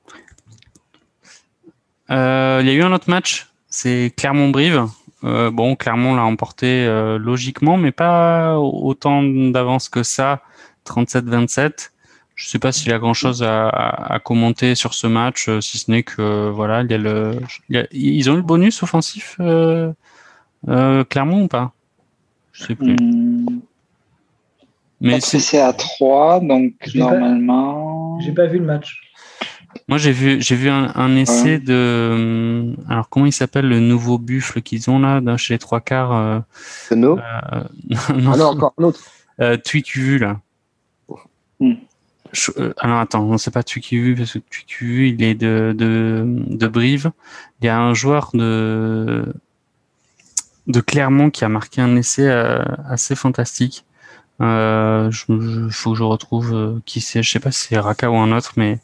Euh, Il y a eu un autre match, c'est Clermont-Brive. Euh, bon, Clermont l'a emporté euh, logiquement, mais pas autant d'avance que ça, 37-27. Je sais pas s'il y a grand chose à, à- à commenter sur ce match, euh, si ce n'est que euh, voilà, il y a le, il y a- ils ont eu le bonus offensif euh, euh, Clermont ou pas? Je sais plus. Hmm, Mais c'est- à 3, donc J'ai pas- normalement. J'ai pas vu le match. Moi, j'ai vu, j'ai vu un, un essai de, hum, alors comment il s'appelle le nouveau buffle qu'ils ont là, chez les trois quarts, euh, No. euh, non, Ah non, encore un autre. euh, là. Hmm. Je- euh, alors attends, on sait pas Twikuvu parce que Twikuvu, il est de, de, de Brive. Il y a un joueur de, de Clermont qui a marqué un essai euh, assez fantastique. Euh, je, je- faut que je retrouve euh, qui c'est. Je sais pas si c'est Raka ou un autre, mais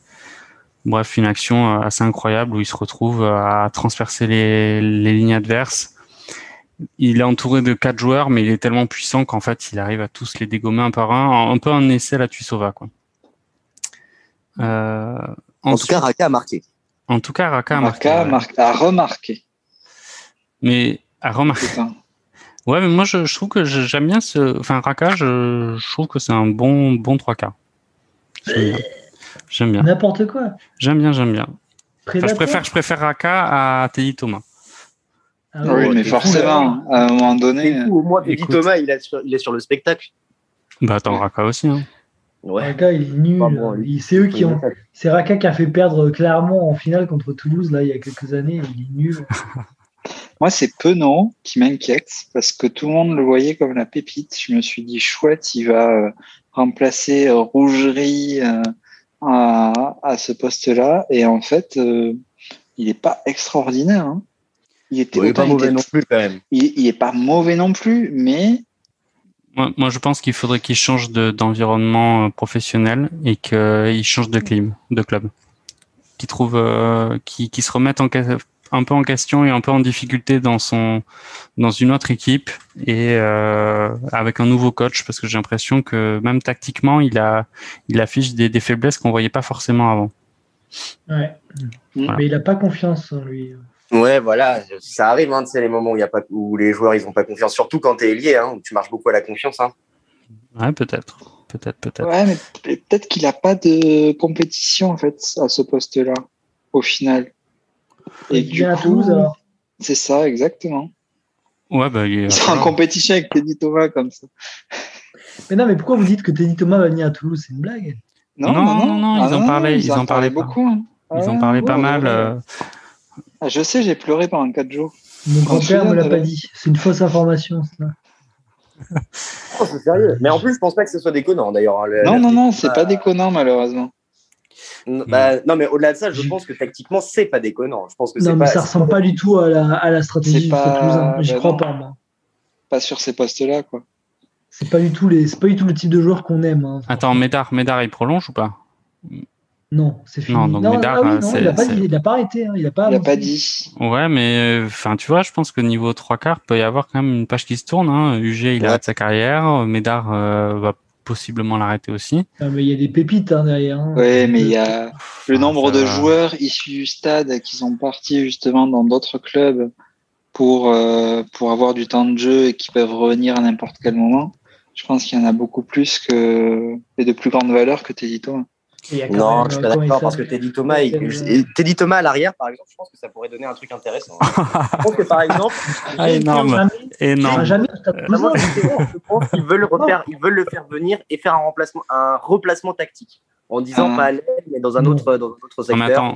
bref, une action euh, assez incroyable où il se retrouve euh, à transpercer les, les lignes adverses. Il est entouré de quatre joueurs, mais il est tellement puissant qu'en fait, il arrive à tous les dégommer un par un, un peu un essai à la Tuisova, quoi. Euh, En tout cas, Raka a marqué. en tout cas, Raka a marqué. Marque- a remarqué. Mais à remarquer. Putain. Ouais, mais moi je, je trouve que j'aime bien ce. Enfin, Raka, je, je trouve que c'est un bon bon trois quarts. J'aime bien. N'importe quoi. J'aime bien, j'aime bien. Enfin, je préfère, je préfère Raka à Teddy Thomas. Ah oui, mais forcément, à un moment donné. Au moins, Teddy écoute. Thomas, il est, sur, il est sur le spectacle. Bah attends, Raka aussi. Hein. Ouais. Raka, il est nul. Bon, c'est eux qui ont. C'est Raka qui a fait perdre Clermont en finale contre Toulouse là il y a quelques années. Il est nul. Moi, c'est Penaud qui m'inquiète parce que tout le monde le voyait comme la pépite. Je me suis dit, chouette, il va euh, remplacer euh, Rougerie euh, à, à ce poste-là. Et en fait, euh, il n'est pas extraordinaire. hein. Il était autant pas mauvais non plus, quand même. Il, il est pas mauvais non plus, mais Moi, moi, je pense qu'il faudrait qu'il change de- d'environnement professionnel et qu'il change de clim, de club. Qu'il trouve, euh, se remette en, un peu en question et un peu en difficulté dans son, dans une autre équipe et euh, avec un nouveau coach parce que j'ai l'impression que même tactiquement, il a, il affiche des, des faiblesses qu'on voyait pas forcément avant. Ouais. Voilà. Mais il a pas confiance en lui. Ouais, voilà, ça arrive, hein, c'est les moments où, il y a pas, où les joueurs ils ont pas confiance, surtout quand tu es lié, hein, où tu marches beaucoup à la confiance. Hein. Ouais, peut-être, peut-être, peut-être. ouais, mais peut- peut-être qu'il n'a pas de compétition en fait à ce poste-là au final. Et il du vient à Toulouse alors. c'est ça exactement. Ouais, bah, il est- Ils sont en compétition avec Teddy Thomas comme ça. Mais non, mais pourquoi vous dites que Teddy Thomas va venir à Toulouse? C'est une blague. Non, non, non, ils en parlaient- ils en parlaient pas. beaucoup. hein. ils en Ah, parlaient pas ouais, mal. ouais. euh, Ah, je sais, j'ai pleuré pendant quatre jours. Mon grand-père souviens me l'a pas dit. C'est une fausse information. Ça. c'est sérieux. Mais en plus, je pense pas que ce soit déconnant d'ailleurs. hein, Non, la- non, non, c'est Ah. pas déconnant, malheureusement. N- bah, non, mais au-delà de ça, je pense que tactiquement, c'est pas déconnant. Je pense que c'est Non, mais pas. ça ressemble pas du tout à la, à la stratégie pas-. J'y bah crois non. pas, moi. Pas sur ces postes-là, quoi. C'est pas du tout les, c'est pas du tout le type de joueur qu'on aime. hein. Attends, Médard, Médard, il prolonge ou pas? Non, c'est fini. Non, donc Médard, ah oui, euh, non, il a pas, c'est- dit- il a pas arrêté. hein, il a pas. Il a avancé. pas dit. Ouais, mais enfin, tu vois, je pense que niveau trois quarts, peut y avoir quand même une page qui se tourne. Hein. UG, il Ouais. arrête sa carrière. Médard euh, va possiblement l'arrêter aussi. Ah, mais il y a des pépites hein, derrière. hein. Ouais, mais il y a le Enfin, nombre de va. joueurs issus du stade qui sont partis justement dans d'autres clubs pour, euh, pour avoir du temps de jeu et qui peuvent revenir à n'importe quel moment. Je pense qu'il y en a beaucoup plus que et de plus grande valeur que Teddy Il Non, même, je suis euh, pas il d'accord parce que Teddy Thomas, il- Euh, et Teddy Thomas à l'arrière, par exemple, je pense que ça pourrait donner un truc intéressant. je pense que par exemple, Ah, énorme. Jamais, Énorme. jamais Vraiment, justement, je pense qu'ils veulent, refaire, ils veulent le faire venir et faire un remplacement, un replacement tactique. En disant Ah. pas à l'aile, mais dans un autre, dans un autre secteur.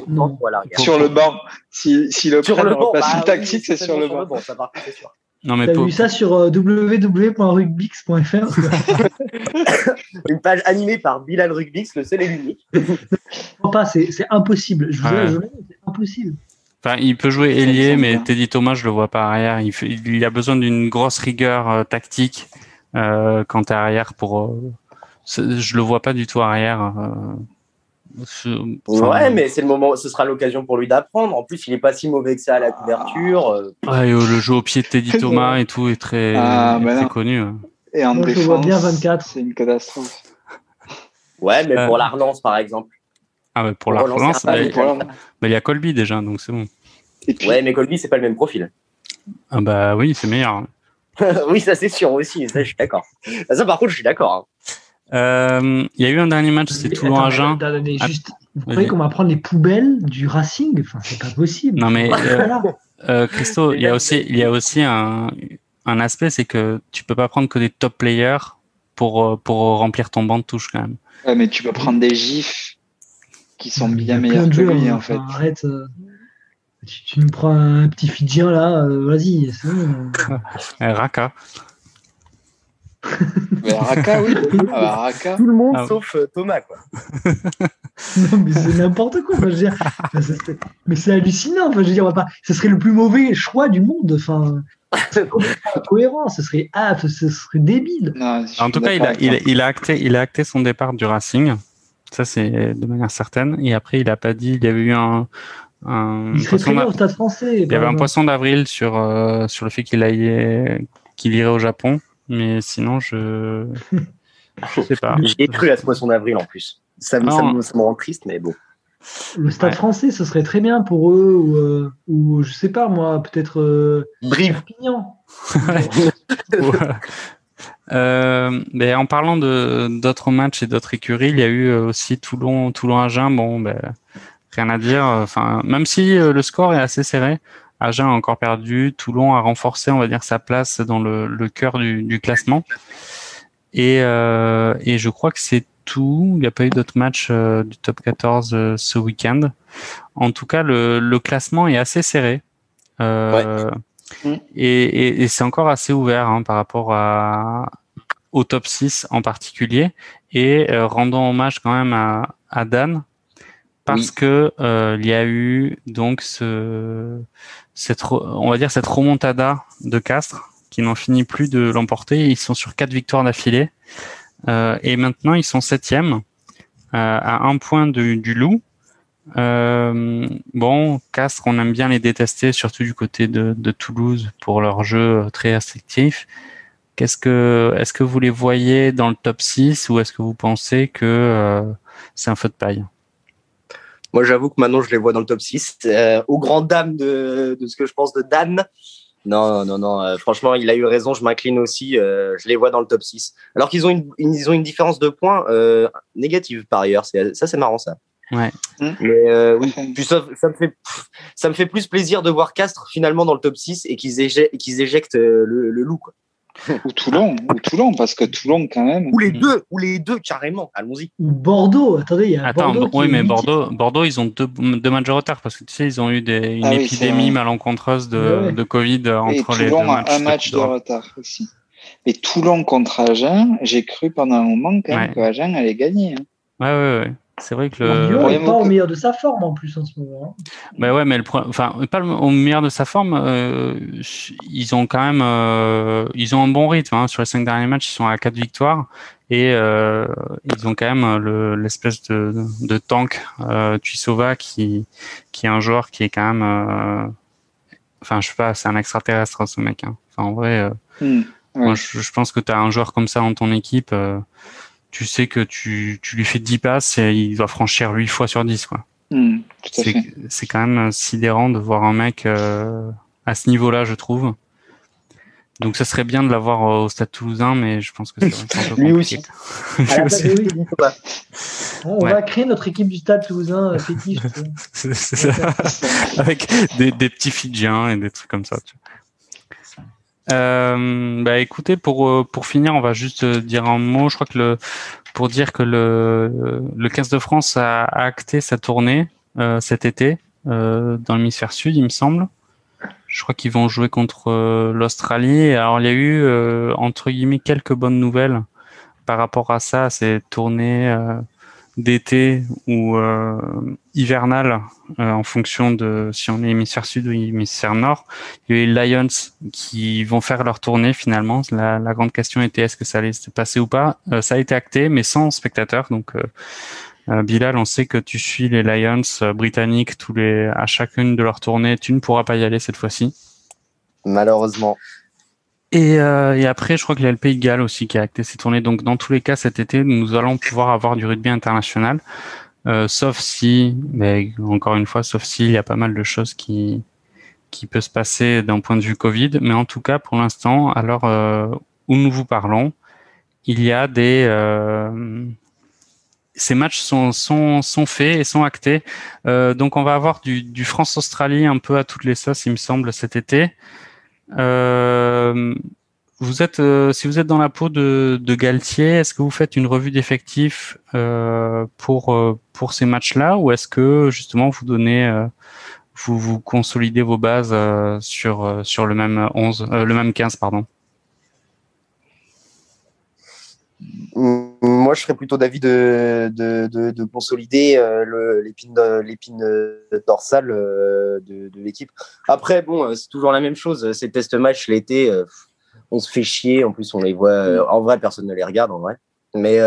l'arrière. Sur le banc. Si, si le Sur le banc, bah oui, tactique, c'est sur le banc. ça par contre, c'est sûr. Non, mais T'as pour- vu ça sur euh, www.rugbix.fr Une page animée par Bilal Rugbix, le seul et l'unique. Non, pas, c'est c'est impossible. Je vous Ouais. c'est impossible. Enfin, il peut jouer ailier, mais bien. Teddy Thomas, je le vois pas arrière. Il, fait- il a besoin d'une grosse rigueur euh, tactique euh, quand t'es arrière pour. euh, je le vois pas du tout arrière. Euh, ce- enfin, Ouais, mais c'est le moment, ce sera l'occasion pour lui d'apprendre. En plus, il est pas si mauvais que ça à la couverture. euh, ouais, euh, le jeu au pied de Teddy Thomas et tout est très, Ah, est bah très connu. ouais. Et en Moi, je défense, vois bien 24. c'est une catastrophe. Ouais, mais Euh, pour la relance, par exemple. Ah ouais, pour la relancer relance, bah, il Pour la- bah, il y a Colby déjà, donc c'est bon. Et puis, Ouais, mais Colby, c'est pas le même profil. Ah bah oui, c'est meilleur. oui, ça c'est sûr aussi. Ça, je suis d'accord. Ah, Ça, par contre, je suis d'accord. Euh, Il y a eu un dernier match, c'était Attends, Toulon-Agen. juste, vous croyez qu'on va prendre les poubelles du Racing? Enfin, c'est pas possible. Non mais euh. Euh, Christo, il y a aussi, il y a aussi un, un aspect, c'est que tu peux pas prendre que des top players pour, pour remplir ton banc de touche quand même. ouais, mais tu peux prendre des gifs qui sont bien meilleurs que lui, hein. en fait. Enfin, arrête. tu, tu nous prends un petit Fidjien là, euh, vas-y. c'est bon. Euh, Raka. Mais Raka, oui. Ah bah. Tout le monde Ah. sauf euh, Thomas, quoi. Non, mais c'est n'importe quoi. enfin, je veux dire, enfin, ça serait- mais c'est hallucinant. Enfin, je veux dire, on va pas, ce serait le plus mauvais choix du monde. Enfin, c'est complètement incohérent. Ce serait, ah, ce serait débile. Non, En tout cas, il a, d'accord il, a- avec toi. il a acté, il a acté son départ du Racing. Ça, c'est de manière certaine. Et après, il a pas dit, il y avait eu un, un Il serait poisson au Stade Français. il y avait un poisson d'avril sur, euh, sur le fait qu'il aille, qu'il irait au Japon. Mais sinon, je, je sais pas. J'y ai cru à ce poisson d'avril en plus. Ça, me- ça, me, ça me rend triste, mais bon. Le Stade Ouais. Français, ce serait très bien pour eux ou, euh, ou je sais pas moi, peut-être euh, Brive. Euh, mais en parlant de d'autres matchs et d'autres écuries, il y a eu aussi Toulon, Toulon-Agen. Bon, ben, rien à dire. Enfin, même si le score est assez serré, Agen a encore perdu. Toulon a renforcé, on va dire, sa place dans le, le cœur du, du classement. Et, euh, et je crois que c'est tout. Il n'y a pas eu d'autres matchs euh, du top 14 euh, ce week-end. En tout cas, le, le classement est assez serré. Euh, Mm. Et, et, et c'est encore assez ouvert hein, par rapport à, au top 6 en particulier. Et euh, rendons hommage quand même à, à Dan parce Oui. que euh, il y a eu donc ce, on va dire cette remontada de Castres qui n'en finit plus de l'emporter. Ils sont sur quatre victoires d'affilée Euh, et maintenant ils sont septième euh, à un point du, Loup. Euh, bon, Castres, on aime bien les détester, surtout du côté de, Toulouse pour leur jeu très restrictif. Est-ce que vous les voyez dans le top 6 ou est-ce que vous pensez que c'est un feu de paille? Moi, j'avoue que maintenant, je les vois dans le top 6. Euh, au grand dame de, de ce que je pense de Dan. Non, non, non. euh, franchement, il a eu raison. Je m'incline aussi. euh, je les vois dans le top 6. Alors qu'ils ont une, une- ils ont une différence de points euh, négative par ailleurs. C'est, ça, c'est marrant, ça. Ouais. Hmm. Mais euh, oui. Puis ça, ça me fait, ça me fait plus plaisir de voir Castres finalement dans le top 6 et qu'ils éjectent, qu'ils éjectent le, le loup. Quoi. Ou Toulon, ou Toulon, parce que Toulon, quand même. Ou les Mm. deux, ou les deux carrément. Allons-y. Ou Bordeaux. Attendez, il y a Attends, Bordeaux. bo- qui oui, mais. Bordeaux, Bordeaux, ils ont deux, deux matchs de retard parce que tu sais, ils ont eu des, une Ah oui, épidémie malencontreuse de, Ouais, de Covid Et entre les deux Toulon a matchs. un match de retard aussi. Mais Toulon contre Agen, j'ai cru pendant un moment quand même que Agen allait gagner. Hein. Ouais, ouais, ouais. C'est vrai que le. Lyon n'est pas au meilleur de sa forme en plus en ce moment. Hein. Bah ouais, mais le enfin pas au meilleur de sa forme. Euh, ils ont quand même, euh, ils ont un bon rythme hein. sur les cinq derniers matchs. Ils sont à quatre victoires et euh, ils ont quand même l'espèce de, de tank euh, Tuisova qui qui est un joueur qui est quand même, euh, enfin je sais pas, c'est un extraterrestre ce mec. Hein. Enfin en vrai, hmm, moi, je, je, pense que tu as un joueur comme ça dans ton équipe tu sais que tu, tu lui fais 10 passes et il doit franchir 8 fois sur 10. Quoi. Hmm, c'est quand même euh, sidérant de voir un mec euh, à ce niveau-là, je trouve. Donc ça serait bien de l'avoir au Stade Toulousain, mais je pense que c'est un peu Lui aussi. On va créer notre équipe du Stade Toulousain euh, fétiche. Avec des, des petits Fidjiens et des trucs comme ça. Tu euh, bah écoutez, pour euh, pour finir, on va juste euh, dire un mot. Je crois que le pour dire que le le 15 de France a, acté sa tournée euh, cet été euh, dans l'hémisphère sud, il me semble. Je crois qu'ils vont jouer contre l'Australie. Alors il y a eu entre guillemets quelques bonnes nouvelles par rapport à ça, ces tournées d'été ou euh, hivernal euh, en fonction de si on est hémisphère sud ou hémisphère nord. Il y a les Lions qui vont faire leur tournée finalement. La, grande question était est-ce que ça allait se passer ou pas? Euh, ça a été acté, mais sans spectateurs. Donc Bilal, on sait que tu suis les Lions britanniques tous les à chacune de leurs tournées. Tu ne pourras pas y aller cette fois-ci. Malheureusement. Et, euh, et, après, je crois qu'il y a le Pays de Galles aussi qui a acté ses tournées. Donc, dans tous les cas, cet été, nous allons pouvoir avoir du rugby international. Euh, sauf si, mais encore une fois, sauf s'il y a pas mal de choses qui qui peut se passer d'un point de vue Covid. Mais en tout cas, pour l'instant, alors euh, où nous vous parlons, il y a des euh, ces matchs sont, sont, sont faits et sont actés. Euh, donc, on va avoir du, du France-Australie un peu à toutes les sauces, il me semble, cet été. Euh, vous êtes, euh, si vous êtes dans la peau de, de Galtier, est-ce que vous faites une revue d'effectifs euh, pour euh, pour ces matchs-là, ou est-ce que justement vous donnez, euh, vous vous consolidez vos bases sur sur le même 11, le même 15 pardon? Moi, je serais plutôt d'avis de, de, de, de, consolider euh, l'épine dorsale euh, de, l'équipe. Après, bon, euh, c'est toujours la même chose. Ces test matchs l'été, on se fait chier. En plus, on les voit. En vrai, personne ne les regarde, en vrai. Mais,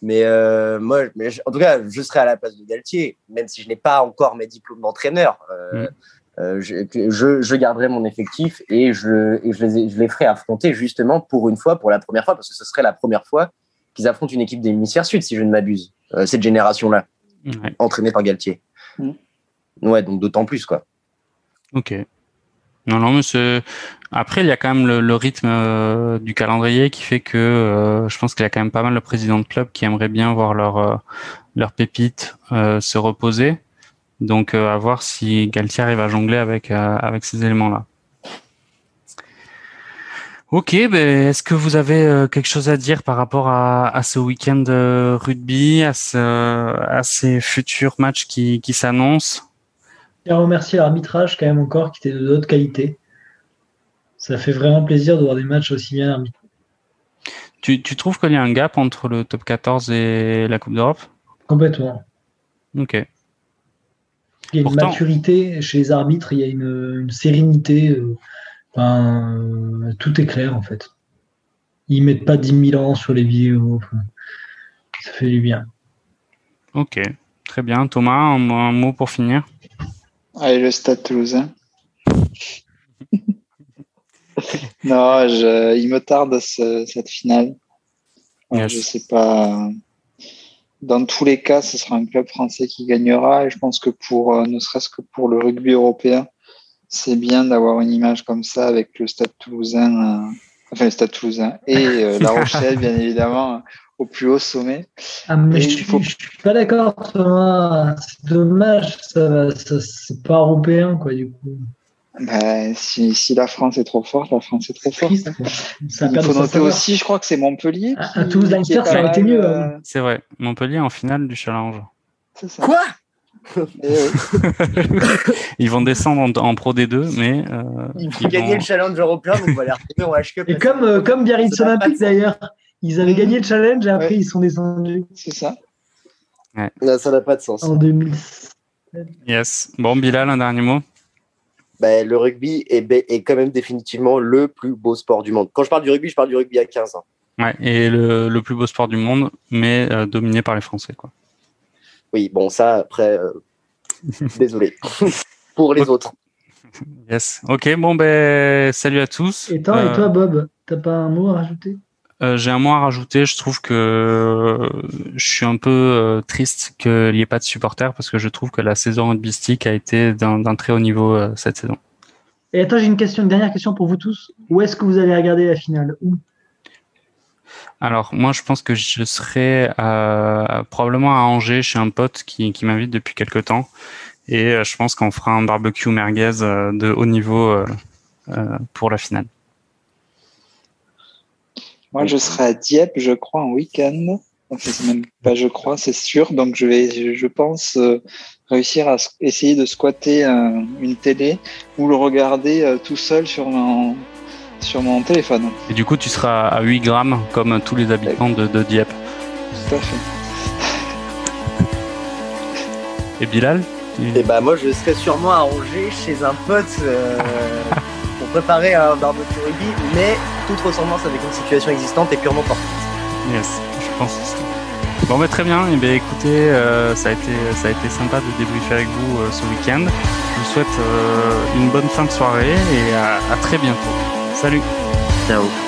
mais moi, mais en tout cas, je serais à la place de Galtier, même si je n'ai pas encore mes diplômes d'entraîneur. Mm. Euh, je, je, je, garderai mon effectif et, je, et je, les, je les ferai affronter justement pour une fois, pour la première fois, parce que ce serait la première fois qu'ils affrontent une équipe des hémisphères sud, si je ne m'abuse, euh, cette génération-là, ouais. entraînée par Galtier. Mmh. Ouais, donc d'autant plus, quoi. Ok. Non, non, mais. Après, il y a quand même le, le rythme euh, du calendrier qui fait que euh, je pense qu'il y a quand même pas mal de présidents de clubs qui aimeraient bien voir leur, leur pépite se reposer. Donc, euh, à voir si Galtier arrive à jongler avec, euh, avec ces éléments-là. Ok, ben, est-ce que vous avez euh, quelque chose à dire par rapport à, à ce week-end de rugby, à, ce, à ces futurs matchs qui, qui s'annoncent? Je remercier l'arbitrage quand même encore, qui était de haute qualité. Ça fait vraiment plaisir de voir des matchs aussi bien arbitrés. Tu, tu trouves qu'il y a un gap entre le top 14 et la Coupe d'Europe? Complètement. Ok. Il y a une maturité chez les arbitres, il y a une, une sérénité. Euh, ben, euh, tout est clair en fait. Ils mettent pas 10 000 ans sur les vidéos. Ça fait du bien. Ok, très bien. Thomas, un, un mot pour finir? Allez, le stade toulousain. non, je, il me tarde ce, cette finale. Yes. Je sais pas dans tous les cas, ce sera un club français qui gagnera. Et je pense que pour, euh, ne serait-ce que pour le rugby européen, c'est bien d'avoir une image comme ça avec le Stade Toulousain, euh, enfin le Stade Toulousain et euh, La Rochelle, bien évidemment, au plus haut sommet. Ah, mais je, faut... je suis pas d'accord, Thomas. C'est dommage, ça, ça c'est pas européen, quoi, du coup. Ben, si, si, la France est trop forte, la France est trop forte. Ça Il faut noter aussi, je crois que c'est Montpellier. À, qui, à Toulouse, Leinster, ça a été mieux. Euh... C'est vrai, Montpellier en finale du challenge. Ça. Quoi? ils vont descendre en, Pro D2, mais euh, ils vont gagner le challenge européen, donc on va les retrouver en H Et comme, euh, comme Biarritz Olympique d'ailleurs, ils avaient gagné le challenge et après ils sont descendus. C'est ça. ça n'a pas de sens. En 2000. Yes. Bon, Bilal, un dernier mot? Ben, le rugby est, est, quand même définitivement le plus beau sport du monde. Quand je parle du rugby, je parle du rugby à 15 ans. Ouais, et le, le plus beau sport du monde, mais euh, dominé par les Français. Quoi. Oui, bon, ça, après, euh, désolé. Pour les autres. Yes. Ok, bon, ben, salut à tous. Et toi, et toi euh, Bob, t'as pas un mot à rajouter? J'ai un mot à rajouter. Je trouve que je suis un peu triste qu'il n'y ait pas de supporters parce que je trouve que la saison rugbystique a été d'un très haut niveau cette saison. Et attends, j'ai une question, une dernière question pour vous tous. Où est-ce que vous allez regarder la finale? Où? Alors moi je pense que je serai euh, probablement à Angers chez un pote qui, m'invite depuis quelque temps et euh, je pense qu'on fera un barbecue merguez euh, de haut niveau pour la finale. Moi je serai à Dieppe je crois en week-end. c'est même pas je crois c'est sûr donc je vais je pense réussir à essayer de squatter une télé ou le regarder tout seul sur mon sur mon téléphone. Et du coup, tu seras à 8 grammes comme tous les habitants de, Dieppe. Tout à fait. Et Bilal Et eh bah moi je serai sûrement à Angers chez un pote euh, pour préparer un barbecue rugby, mais toute ressemblance avec une situation existante est purement fortuite. Yes, je pense aussi. Bon bah très bien, et eh bien écoutez, euh, ça, a été, ça a été sympa de débriefer avec vous euh, ce week-end. Je vous souhaite une bonne fin de soirée et à très bientôt. Salut. Ciao.